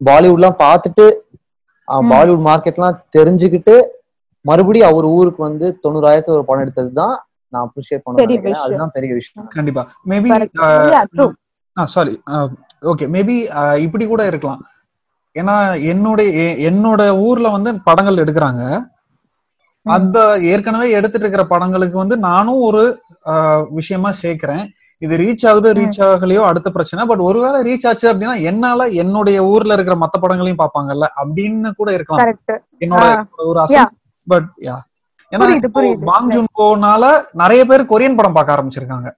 பாலிவுட்லாம் பார்த்துட்டு. பாலிவுட் மார்க்கெட்லாம் தெரிஞ்சுக்கிட்டு மறுபடியும் அவர் ஊருக்கு வந்து தொண்ணூறாயிரத்து ஒரு படம் எடுத்தது தான் நான் அப்ரிஷியேட் பண்ண. அதுதான் பெரிய விஷயம். கண்டிப்பா. மேபி. சாரி ஓகே மேபி இப்படி கூட இருக்கலாம். ஏன்னா என்னோட எ- என்னோட ஊர்ல வந்து படங்கள் எடுக்கிறாங்க. அந்த ஏற்கனவே எடுத்துட்டு இருக்கிற படங்களுக்கு வந்து நானும் ஒரு விஷயமா சேர்க்கிறேன். இது ரீச் ஆகுது. ரீச் ஆகலையோ அடுத்த பிரச்சனை. பட் ஒருவேளை ரீச் ஆச்சு அப்படின்னா என்னால என்னுடைய ஊர்ல இருக்கிற மத்த படங்களையும் பார்ப்பாங்கல்ல அப்படின்னு கூட இருக்கலாம். என்னோட ஒரு Yeah. பட் யா ஏன்னா. பாங் ஜூன் போனால நிறைய பேர் கொரியன் படம் பார்க்க ஆரம்பிச்சிருக்காங்க.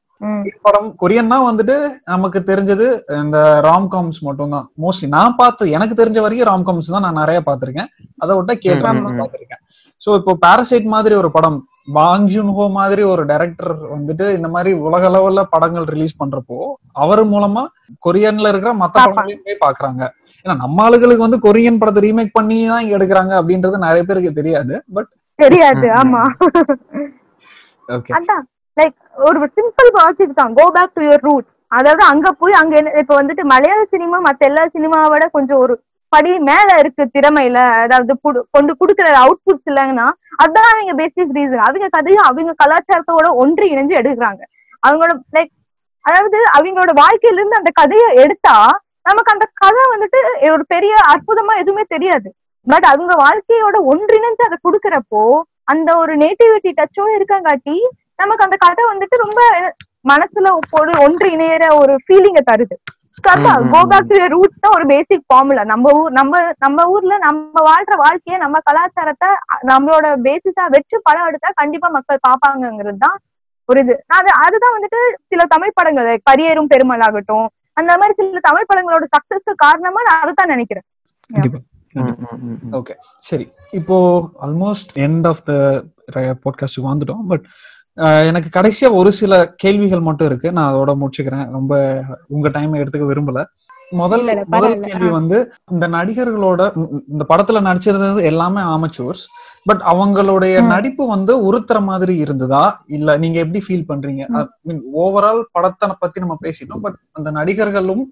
படம் கொரியன்னா வந்துட்டு நமக்கு தெரிஞ்சது இந்த ராம்காம்ஸ் மட்டும் தான் மோஸ்ட்லி நான் பார்த்து எனக்கு தெரிஞ்ச வரைக்கும் ராம்காம்ஸ் தான் நான் நிறைய பார்த்திருக்கேன். அதை விட்ட ம், கேட்ராம் ம், ம். பார்த்திருக்கேன். சோ இப்போ பாரசைட் மாதிரி ஒரு படம் பாங் ஜூன் ஹோ மாதிரி ஒரு டைரக்டர் வந்துட்டு இந்த மாதிரி உலக அளவுல படங்கள் ரிலீஸ் பண்றப்போ அவர் மூலமா கொரியன்ல இருக்கிற மத்த. படங்களையும் போய் பாக்குறாங்க ஏன்னா நம்ம ஆளுகளுக்கு வந்து கொரியன் படத்தை ரீமேக் பண்ணி தான் எடுக்கிறாங்க அப்படின்றது நிறைய பேருக்கு தெரியாது பட் தெரியாது. ஆமா. ஓகே லைக் ஒரு சிம்பிள் ப்ராஜெக்ட் தான். Go back to your root அதாவது அங்க போய் அங்க என்ன இப்ப வந்துட்டு மலையாள சினிமா மத்த எல்லா சினிமாவோட கொஞ்சம் ஒரு படி மேல இருக்கு திறமையில. அதாவது கொண்டு குடுக்கிற அவுட்புட்ஸ் இல்லைங்கன்னா அதான் அவங்க பேசிக் ரீசன் அவங்க கதையும் அவங்க கலாச்சாரத்தோட ஒன்று இணைஞ்சு எடுக்கிறாங்க. அவங்களோட லைக் அதாவது அவங்களோட வாழ்க்கையில இருந்து அந்த கதையை எடுத்தா நமக்கு அந்த கதை வந்துட்டு ஒரு பெரிய அற்புதமா எதுவுமே தெரியாது. பட் அவங்க வாழ்க்கையோட ஒன்றிணைஞ்சு அதை கொடுக்குறப்போ அந்த ஒரு நேட்டிவிட்டி டச்சும் இருக்காங்காட்டி நமக்கு அந்த கதை வந்துட்டு ரொம்ப மனசுல ஒரு ஒன்று இணையற ஒரு ஃபீலிங்க தருது. ரூட்ஸ் தான் ஒரு பேசிக் ஃபார்முலா நம்ம ஊர் நம்ம நம்ம ஊர்ல நம்ம வாழ்ற வாழ்க்கைய நம்ம கலாச்சாரத்தை நம்மளோட பேசிஸா வச்சு படம் எடுத்தா கண்டிப்பா மக்கள் பாப்பாங்கங்கிறது தான் ஒரு இது. அது அதுதான் வந்துட்டு சில தமிழ் படங்கள் கரியரும் பெருமல் ஆகட்டும் அந்த மாதிரி சில தமிழ் படங்களோட சக்சஸ்க்கு காரணமா நான் அதுதான் நினைக்கிறேன். ஓகே சரி. இப்போ almost end of the podcast வந்துட்டோம். பட் எனக்கு கடைசியா ஒரு சில கேள்விகள் மட்டும் இருக்கு. நான் அதோட முடிச்சுக்கிறேன். ரொம்ப உங்க டைம் எடுத்துக்க விரும்பல. முதல் முதல். கேள்வி வந்து இந்த நடிகர்களோட இந்த படத்துல நடிச்சிருந்தது எல்லாமே ஆமச்சூர்ஸ் பட் அவங்களுடைய. நடிப்பு வந்து உறுத்துற மாதிரி இருந்ததா? இல்ல நீங்க எப்படி ஃபீல் பண்றீங்க. ஓவரால் படத்தை பத்தி நம்ம பேசிட்டோம். பட் அந்த நடிகர்களும்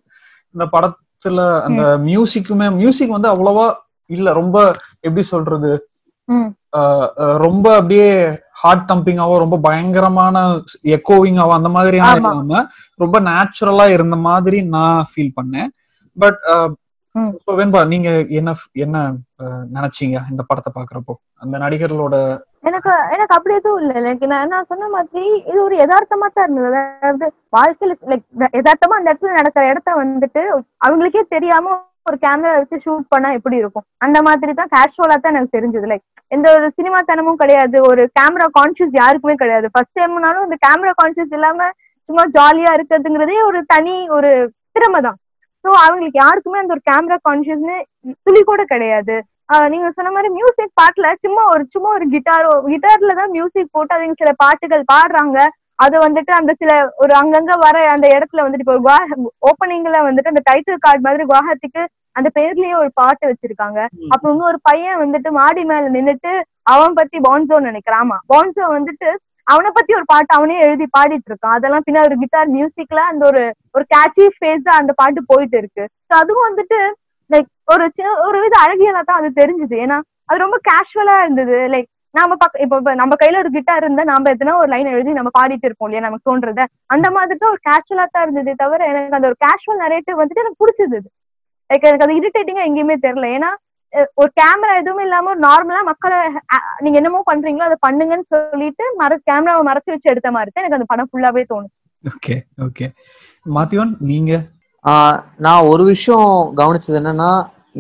இந்த படத்துல அந்த மியூசிக்குமே மியூசிக் வந்து அவ்வளவா இல்ல. ரொம்ப எப்படி சொல்றது? ரொம்ப அப்படியே ஹார்ட் தம்பிங்காவோ ரொம்ப பயங்கரமான எக்கோவிங்காவோ அந்த மாதிரி. இல்லாம ரொம்ப நேச்சுரலா இருந்த மாதிரி நான் ஃபீல் பண்ணேன் பட் ம். வெண்பா நீங்க என்ன என்ன நினைச்சீங்க இந்த படத்தை பாக்குறப்போ அந்த நடிகர்களோட எனக்கு எனக்கு அப்படி எதுவும் இல்ல எனக்கு நான் நான் சொன்ன மாதிரி இது ஒரு யதார்த்தமா தான் இருந்தது அதாவது வாழ்க்கையில லைக் யதார்த்தமா அந்த இடத்துல நடக்கிற இடத்த வந்துட்டு அவங்களுக்கே தெரியாம ஒரு கேமரா வச்சு ஷூட் பண்ணா எப்படி இருக்கும்? அந்த மாதிரி தான் கேஷுவலா தான் எனக்கு தெரிஞ்சது. லைக் எந்த ஒரு சினிமா தனமும் கிடையாது. ஒரு கேமரா கான்சியஸ் யாருக்குமே கிடையாது. ஃபர்ஸ்ட் டைம்னாலும் இந்த கேமரா கான்சியஸ் இல்லாம சும்மா ஜாலியா இருக்கிறதுங்கிறதே ஒரு தனி ஒரு திறமை தான். ஸோ அவங்களுக்கு யாருக்குமே அந்த ஒரு கேமரா கான்சியஸ்னு துளி கூட கிடையாது. ஆஹ் நீங்க சொன்ன மாதிரி மியூசிக் பாட்டுல சும்மா ஒரு சும்மா ஒரு கிட்டாரோ கிட்டார்ல தான் மியூசிக் போட்டு அவங்க சில பாட்டுகள் பாடுறாங்க. அது வந்துட்டு அந்த சில ஒரு அங்கங்க வர அந்த இடத்துல வந்துட்டு இப்போ குவா ஓப்பனிங்ல வந்துட்டு அந்த டைட்டில் கார்டு மாதிரி குவாஹாத்திக்கு அந்த பேர்லயே ஒரு பாட்டு வச்சிருக்காங்க. ம். அப்புறம் இன்னொரு பையன் வந்துட்டு மாடி மேல நின்னுட்டு அவன் பத்தி பான்சோன்னு நினைக்கிறான். ஆமா. பான்சோ வந்துட்டு அவனை பத்தி ஒரு பாட்டு அவனே எழுதி பாடிட்டு இருக்கான். அதெல்லாம் பின்ன ஒரு கிட்டார் மியூசிக்ல அந்த ஒரு ஒரு கேட்சி ஃபேஸா அந்த பாட்டு போயிட்டு இருக்கு. ஸோ அதுவும் வந்துட்டு லைக் ஒரு சின்ன ஒரு வித அழகியலா தான் அது தெரிஞ்சுது. ஏன்னா அது ரொம்ப கேஷுவலா இருந்தது. லைக் நாம பக்க இப்போ நம்ம கையில ஒரு கிட்டார் இருந்தா நாம எத்தனா ஒரு லைன் எழுதி நம்ம பாடிட்டு இருப்போம் இல்லையா? நமக்கு தோன்றத. அந்த மாதிரி தான் ஒரு கேஷுவலா தான் இருந்ததே தவிர எனக்கு அந்த ஒரு கேஷுவல் நரேட்டிவ் வந்துட்டு எனக்கு பிடிச்சது லைக் எனக்கு அது இரிட்டேட்டிங்கா எங்கேயுமே தெரியல. ஏன்னா ஒரு கேமரா எதுவுமே இல்லாம ஒரு நார்மலா மக்களை நீங்க என்னமோ பண்றீங்களோ அதை பண்ணுங்கன்னு சொல்லிட்டு மற கேமராவை மறைச்சு வச்சு எடுத்த மாதிரி தான் எனக்கு அந்த படம் ஃபுல்லாவே தோணும் ஓகே ஓகே மாத்திவன் நீங்க? நான் ஒரு விஷயம் கவனிச்சது என்னன்னா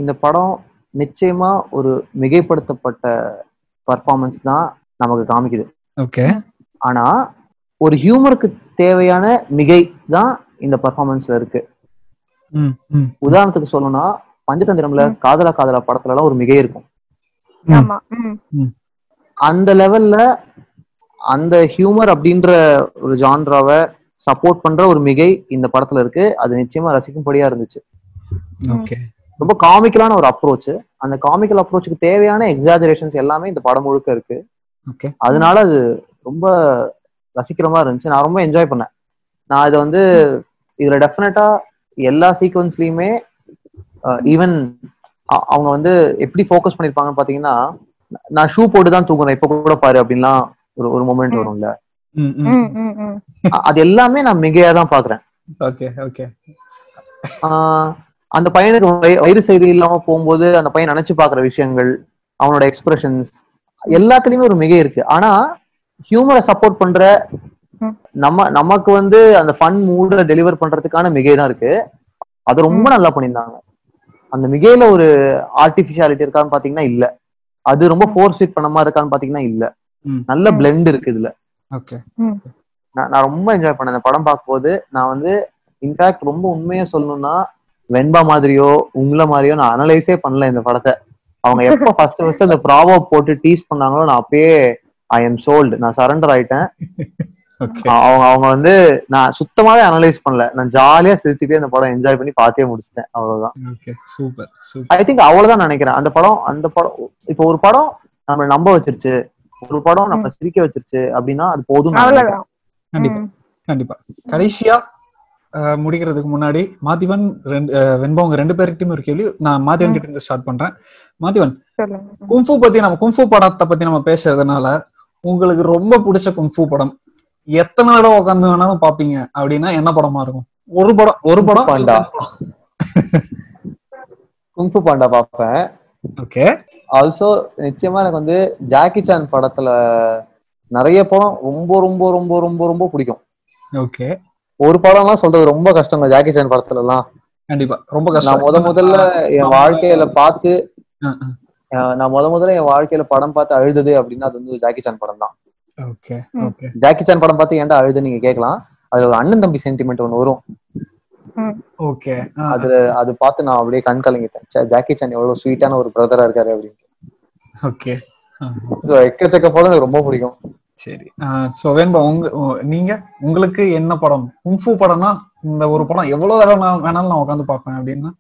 இந்த படம் நிச்சயமா ஒரு மிகைப்படுத்தப்பட்ட பர்ஃபார்மன்ஸ் தான் நமக்கு காமிக்குது. ஓகே. ஆனா ஒரு ஹியூமருக்கு தேவையான மிகை தான் இந்த பர்ஃபார்மன்ஸ்ல இருக்கு. ம் ம் உதாரணத்துக்கு சொல்லணும்னா பஞ்சதந்திரம்ல. காதலா காதலா படத்துல எல்லாம் ஒரு மிகை இருக்கும். ம். ஆமா ம். அந்த லெவல்ல அந்த ஹியூமர் அப்படின்ற ஒரு ஜான்ராவை சப்போர்ட் பண்ற ஒரு மிகை இந்த படத்துல இருக்கு. அது நிச்சயமா ரசிக்கும்படியா இருந்துச்சு. ஓகே. ரொம்ப காமிக்கலான ஒரு அப்ரோச் அந்த காமிக்கல் அப்ரோச்சுக்கு தேவையான எக்ஸாஜரேஷன்ஸ் எல்லாமே இந்த படம் முழுக்க இருக்கு. ஓகே அதனால அது ரொம்ப ரசிக்கிற மாதிரி இருந்துச்சு. நான் ரொம்ப என்ஜாய் பண்ணேன். நான் இதை வந்து இதுல டெஃபினட்டா எல்லா சீக்வன்ஸ்லயுமே ஈவன் அவங்க வந்து எப்படி ஃபோக்கஸ் பண்ணிருப்பாங்கன்னு பாத்தீங்கன்னா நான் ஷூ போட்டு தான் தூங்குறேன் இப்ப கூட பாரு அப்படின்லாம் ஒரு ஒரு மூமெண்ட். வரும்ல. அது எல்லாமே நான் மிகையா தான் பாக்குறேன். ஓகே ஓகே ஆஹ் அந்த பையனுக்கு வய- வயிறு சரி இல்லாம போகும்போது அந்த பையன் நினைச்சு பாக்குற விஷயங்கள் அவனோட எக்ஸ்பிரஷன்ஸ் எல்லாத்துலயுமே ஒரு மிகை இருக்கு. ஆனா ஹியூமரை சப்போர்ட் பண்ற. நம்ம நமக்கு வந்து அந்த ஃபன் மூட டெலிவர் பண்றதுக்கான மிகை தான் இருக்கு. அது ரொம்ப நல்லா பண்ணியிருந்தாங்க. அந்த மிகையில ஒரு ஆர்டிபிஷியாலிட்டி இருக்கான்னு பாத்தீங்கன்னா இல்ல. அது ரொம்ப ஃபோர்ஸ் ஃபிட் பண்ண மாதிரி இருக்கான்னு பாத்தீங்கன்னா இல்ல. நல்ல. பிளெண்ட் இருக்கு இதுல. ஓகே. நான் நான் ரொம்ப என்ஜாய் பண்ணேன் இந்த படம் பார்க்கும்போது. நான் வந்து இன்ஃபேக்ட் ரொம்ப உண்மையா சொல்லணும்னா வெண்பா மாதிரியோ உங்களை மாதிரியோ நான் அனலைஸே பண்ணல இந்த படத்தை. அவங்க எப்போ ஃபர்ஸ்ட் ஃபர்ஸ்ட் அந்த ப்ராவோ போட்டு டீஸ் பண்ணாங்களோ நான் அப்பயே ஐ எம் சோல்டு நான் சரண்டர் ஆயிட்டேன். ஓகே அவங்க அவங்க வந்து நான் சுத்தமாவே அனலைஸ் பண்ணல. நான் ஜாலியா சிரிச்சுட்டே அந்த படம் என்ஜாய் பண்ணி பார்த்தே முடிச்சிட்டேன். அவ்வளவுதான். Okay super super I think அவ்வளவுதான் நினைக்கிறேன். அந்த படம் அந்த படம் இப்போ ஒரு படம் நம்ம நம்ப வச்சிருச்சு. ஒரு படம் நம்ம சிரிக்க வச்சிருச்சு அப்படின்னா அது போதும் அவ்வளவுதான். கண்டிப்பா. கண்டிப்பா. கடைசியா முடிக்கிறதுக்கு முன்னாடி மாத்திவன் ரெண்டு அஹ், வெண்பா உங்க ரெண்டு பேருக்கிட்டையும் ஒரு கேள்வி. நான் மாத்திவன் கிட்ட இருந்து ஸ்டார்ட் பண்றேன். மாத்திவன் சொல்லுங்க. குங்ஃபு பத்தி நம்ம குங்ஃபு படத்தை பத்தி நம்ம பேசுறதுனால உங்களுக்கு ரொம்ப பிடிச்ச குங்ஃபு படம் எத்தனை தடவை உட்காந்து வேணாலும் பாப்பீங்க அப்படின்னா என்ன படமா இருக்கும்? ஒரு படம் ஒரு படம் பாண்டா. குங்ஃபு பாண்டா பார்ப்பேன். ஓகே. ஆல்சோ நிச்சயமா எனக்கு வந்து ஜாக்கி சான் படத்துல நிறைய படம் ரொம்ப ரொம்ப ரொம்ப ரொம்ப ரொம்ப பிடிக்கும். ஓகே. ஒரு படம்லாம் சொல்றது ரொம்ப கஷ்டங்க ஜாக்கி சான் படத்துல எல்லாம் கண்டிப்பா ரொம்ப நான் கஷ்டம் முத முதல்ல என் வாழ்க்கையில பார்த்து நான் முத முதல்ல என் வாழ்க்கையில படம் பார்த்து அழுதது அப்படின்னா அது வந்து ஜாக்கி சான் படம் தான். ஓகே ம். ஓகே. ஜாக்கி சான் படம் பார்த்து ஏன்டா அழுது நீங்க கேட்கலாம். அதுல ஒரு அண்ணன் தம்பி சென்டிமெண்ட் ஒன்று வரும். ஓகே அது அது பார்த்து நான் அப்படியே கண் கலங்கிட்டேன். ஜாக்கி சான் எவ்வளவு ஸ்வீட்டான ஒரு பிரதரா இருக்காரு அப்படின்னு ஓகே எக்கச்சக்க படம் எனக்கு ரொம்ப பிடிக்கும். சரி. சோ வேண்பா உங்க நீங்க உங்களுக்கு என்ன படம்? குங்ஃபு படம்னா இந்த ஒரு படம் எவ்வளவு தடவை நான் வேணாலும் நான் உட்காந்து பார்ப்பேன் அப்படின்னா?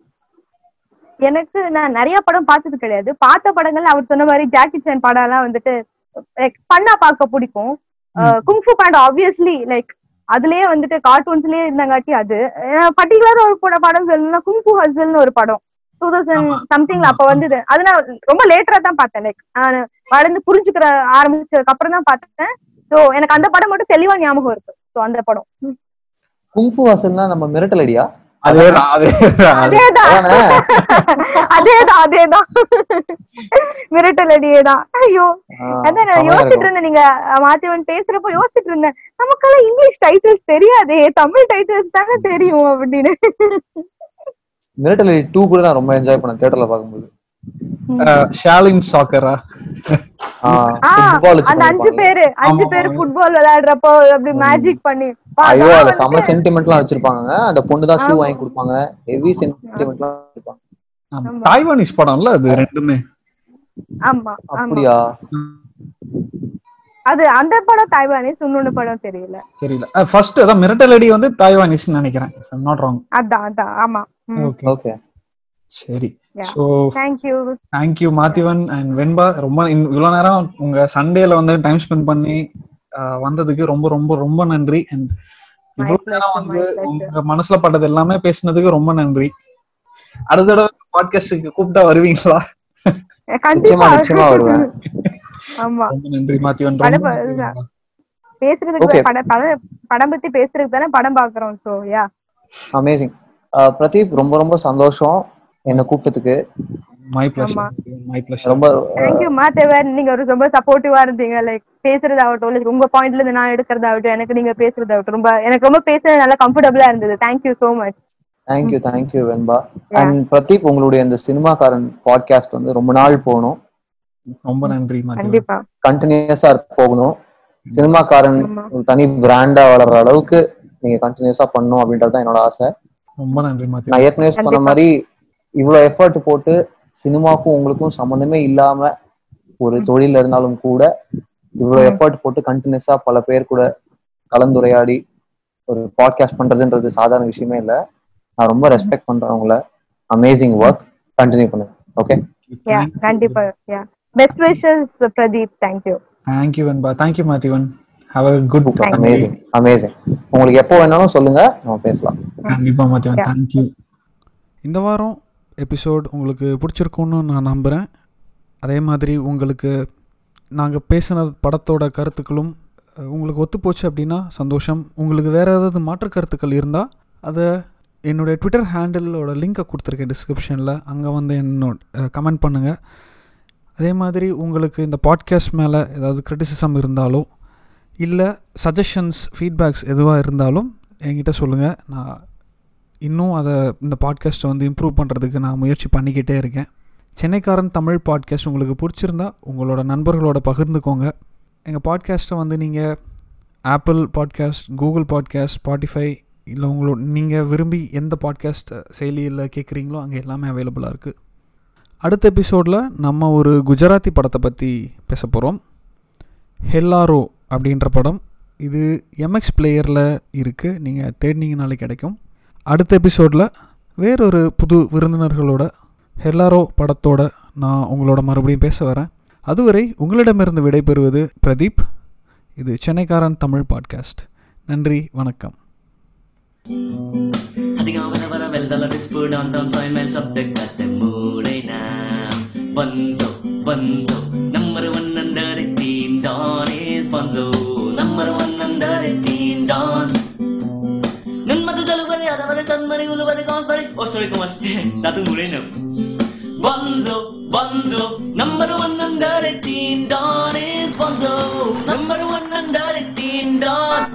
எனக்கு நான் நிறைய படம் பார்த்தது கிடையாது. பார்த்த படங்கள் அவர் சொன்ன மாதிரி ஜாக்கி சான் படம் எல்லாம் வந்துட்டு லைக் பண்ணா பார்க்க பிடிக்கும். குங்ஃபு பாண்ட் ஆப்வியஸ்லி லைக் அதுலயே வந்துட்டு கார்ட்டூன்ஸ்லயே இருந்தங்காட்டி அது பர்டிகுலரா ஒரு படம் படம் சொல்லணும்னா குங்ஃபு ஹசல்னு ஒரு படம். Two thousand. சம்திங்ல அப்ப. வந்தது. அது நான் ரொம்ப லேட்டரா தான் பார்த்தேன் லைக் நான் வளர்ந்து புரிஞ்சுக்கிற ஆரம்பிச்சதுக்கு அப்புறம் தான் பார்த்தேன். சோ எனக்கு அந்த படம் மட்டும் தெளிவா ஞாபகம் இருக்கு. சோ அந்த படம். குங்ஃபு வாசல்னா நம்ம மிரட்டல் அடியா மிரட்டல் அடியேதான் ஐயோ. அதான் நான் யோசிச்சுட்டு. இருந்தேன் நீங்க மாத்திவன் பேசுறப்போ யோசிச்சுட்டு இருந்தேன். நமக்கெல்லாம் இங்கிலீஷ் டைட்டில்ஸ் தெரியாதே. தமிழ் டைட்டில்ஸ் தானே தெரியும் அப்படின்னு. மிலிட்டரி டூ கூட நான் ரொம்ப என்ஜாய் பண்ணேன் தியேட்டர்ல பார்க்கும்போது. ஷாலின் சாக்கரா ஆ, ஃபுட்பால் அந்த அஞ்சு பேரு அஞ்சு பேரு. ஃபுட்பால் விளையாடுறப்போ அப்படி மேஜிக் பண்ணி ஐயோ செம்ம சென்டிமெண்ட்லாம் வச்சிருப்பாங்க அந்த பொண்ணு தான் ஷூ. வாங்கி கொடுப்பாங்க. ஹெவி சென்டிமெண்ட்லாம் வச்சிருப்பாங்க. தாய்வானிஸ் படம்ல அது ரெண்டுமே. ஆமா அப்படியா? அது அந்த படம் தாய்வானிஸ் இன்னொன்னு படம் தெரியல. தெரியல. ஃபர்ஸ்ட் அதான் மிரட்டலடி வந்து தாய்வானிஸ் நினைக்கிறேன். நாட் ராங் அதான் அதான். ஆமா. ஓகே ஓகே சரி. So thank you thank you Mathivan and Venba. ரொம்ப இவ்வளவு நேரம் உங்க சண்டேல வந்து டைம் ஸ்பெண்ட் பண்ணி ஆஹ், வந்ததுக்கு ரொம்ப ரொம்ப ரொம்ப நன்றி. அண்ட் இவ்வளவு நேரம் வந்து. உங்க மனசுல பட்டது எல்லாமே பேசினதுக்கு ரொம்ப நன்றி. அடுத்த தடவை பாட்காஸ்டுக்கு கூப்பிட்டா வருவீங்களா? நிச்சயமா நிச்சயமா வருவேன். ஆமா. ரொம்ப நன்றி மாத்திவன். பேசுறதுக்கு படம் படம் பத்தி பேசுறதுக்கு தானே படம் பாக்குறோம் சோ யா அமேசிங் பிரதீப் ரொம்ப ரொம்ப சந்தோஷம் என்ன கூப்பிட்டதுக்கு. மை பிளஷர் ரொம்ப தேங்க்யூ மாத்தேவன் நீங்க ஒரு ரொம்ப சப்போர்ட்டிவா இருந்தீங்க. லைக் பேசுறதாகட்டும் இல்ல உங்க பாயிண்ட்ல இருந்து நான் எடுக்கிறதாகட்டும் எனக்கு நீங்க பேசுறதாகட்டும் ரொம்ப எனக்கு ரொம்ப பேச நல்லா கம்ஃபர்டபுளா இருந்தது. Thank you so much thank you thank you Venba. Yeah. And Pradeep உங்களுடைய இந்த சினிமாக்காரன் பாட்காஸ்ட் வந்து ரொம்ப நாள் போகணும். ரொம்ப நன்றி கண்டிப்பா. கண்டினியூஸா போகணும். சினிமாக்காரன் தனி பிராண்டா வளர்ற அளவுக்கு நீங்க கண்டினியூஸா பண்ணணும் அப்படின்றது தான் என்னோட ஆசை. ரொம்ப நன்றி நான் ஏற்கனவே சொன்ன. மாதிரி இவ்வளவு எஃபர்ட் போட்டு சினிமாக்கும் உங்களுக்கும் சம்மந்தமே இல்லாம ஒரு தொழில் இருந்தாலும் கூட இவ்வளவு ம். எஃபர்ட் போட்டு கண்டினியூஸா பல பேர் கூட கலந்துரையாடி ஒரு பாட்காஸ்ட் பண்றதுன்றது சாதாரண விஷயமே இல்ல. நான் ரொம்ப ரெஸ்பெக்ட் பண்றேன் உங்களை. அமேசிங் ஒர்க் கண்டினியூ பண்ணுங்க. ஓகே யா கண்டிப்பா. Ya best wishes Pradeep thank you thank you Venba thank you Mathivan have a good. Amazing amazing உங்களுக்கு எப்போ வேணாலும் சொல்லுங்க நம்ம பேசலாம். கண்டிப்பா Yeah. தேங்க்யூ இந்த வாரம் எபிசோட் உங்களுக்கு பிடிச்சிருக்கும்னு நான் நம்புகிறேன் அதே மாதிரி உங்களுக்கு நாங்கள் பேசின படத்தோட கருத்துக்களும் உங்களுக்கு ஒத்துப்போச்சு அப்படின்னா சந்தோஷம். உங்களுக்கு வேறு ஏதாவது மாற்று கருத்துக்கள் இருந்தால் அதை என்னுடைய ட்விட்டர் ஹேண்டிலோட லிங்கை கொடுத்துருக்கேன் டிஸ்கிரிப்ஷனில் அங்கே வந்து என்னோட கமெண்ட் பண்ணுங்கள் அதே மாதிரி உங்களுக்கு இந்த பாட்காஸ்ட் மேலே ஏதாவது கிரிட்டிசிசம் இருந்தாலோ இல்லை சஜஷன்ஸ் ஃபீட்பேக்ஸ் எதுவாக இருந்தாலும் என்கிட்ட சொல்லுங்கள் நான் இன்னும் அதை இந்த பாட்காஸ்ட்டை வந்து இம்ப்ரூவ் பண்ணுறதுக்கு நான் முயற்சி பண்ணிக்கிட்டே இருக்கேன். சென்னைக்காரன் தமிழ் பாட்காஸ்ட் உங்களுக்கு பிடிச்சிருந்தா உங்களோட நண்பர்களோட பகிர்ந்துக்கோங்க. எங்கள் பாட்காஸ்ட்டை வந்து நீங்கள் Apple podcast Google podcast Spotify இல்லை உங்களோட நீங்கள் விரும்பி எந்த பாட்காஸ்ட் செயலியில் கேட்குறீங்களோ அங்கே எல்லாமே அவைலபிளாக இருக்குது அடுத்த எபிசோடில் நம்ம ஒரு குஜராத்தி படத்தை பற்றி பேச போகிறோம் ஹெல்லாரோ அப்படின்ற படம். இது எம்எக்ஸ் பிளேயரில் இருக்குது நீங்கள் தேடினீங்கனாலே கிடைக்கும். அடுத்த எபிசோடில் வேறொரு புது விருந்தினர்களோட ஹெல்லாரோ படத்தோட நான் உங்களோட மறுபடியும் பேச வரேன். அதுவரை உங்களிடமிருந்து விடைபெறுவது பிரதீப். இது சென்னைக்காரன் தமிழ் பாட்காஸ்ட். நன்றி வணக்கம். அதிகாவன வெல்தல Alfonso, number one under 18 Don. ನನ್ನ ಮತ್ತು ತಲುಪರೆ ಅದವರೆ ತನ್ಮರಿ ಉಲುವರೆ ಕಾನ್ಪರಿ ಓಸರಿ ಕುಮಸ್ತೆ ತಾತು ಮುಳೇನು banjo banjo number one under eighteen Don is banjo number one under eighteen Don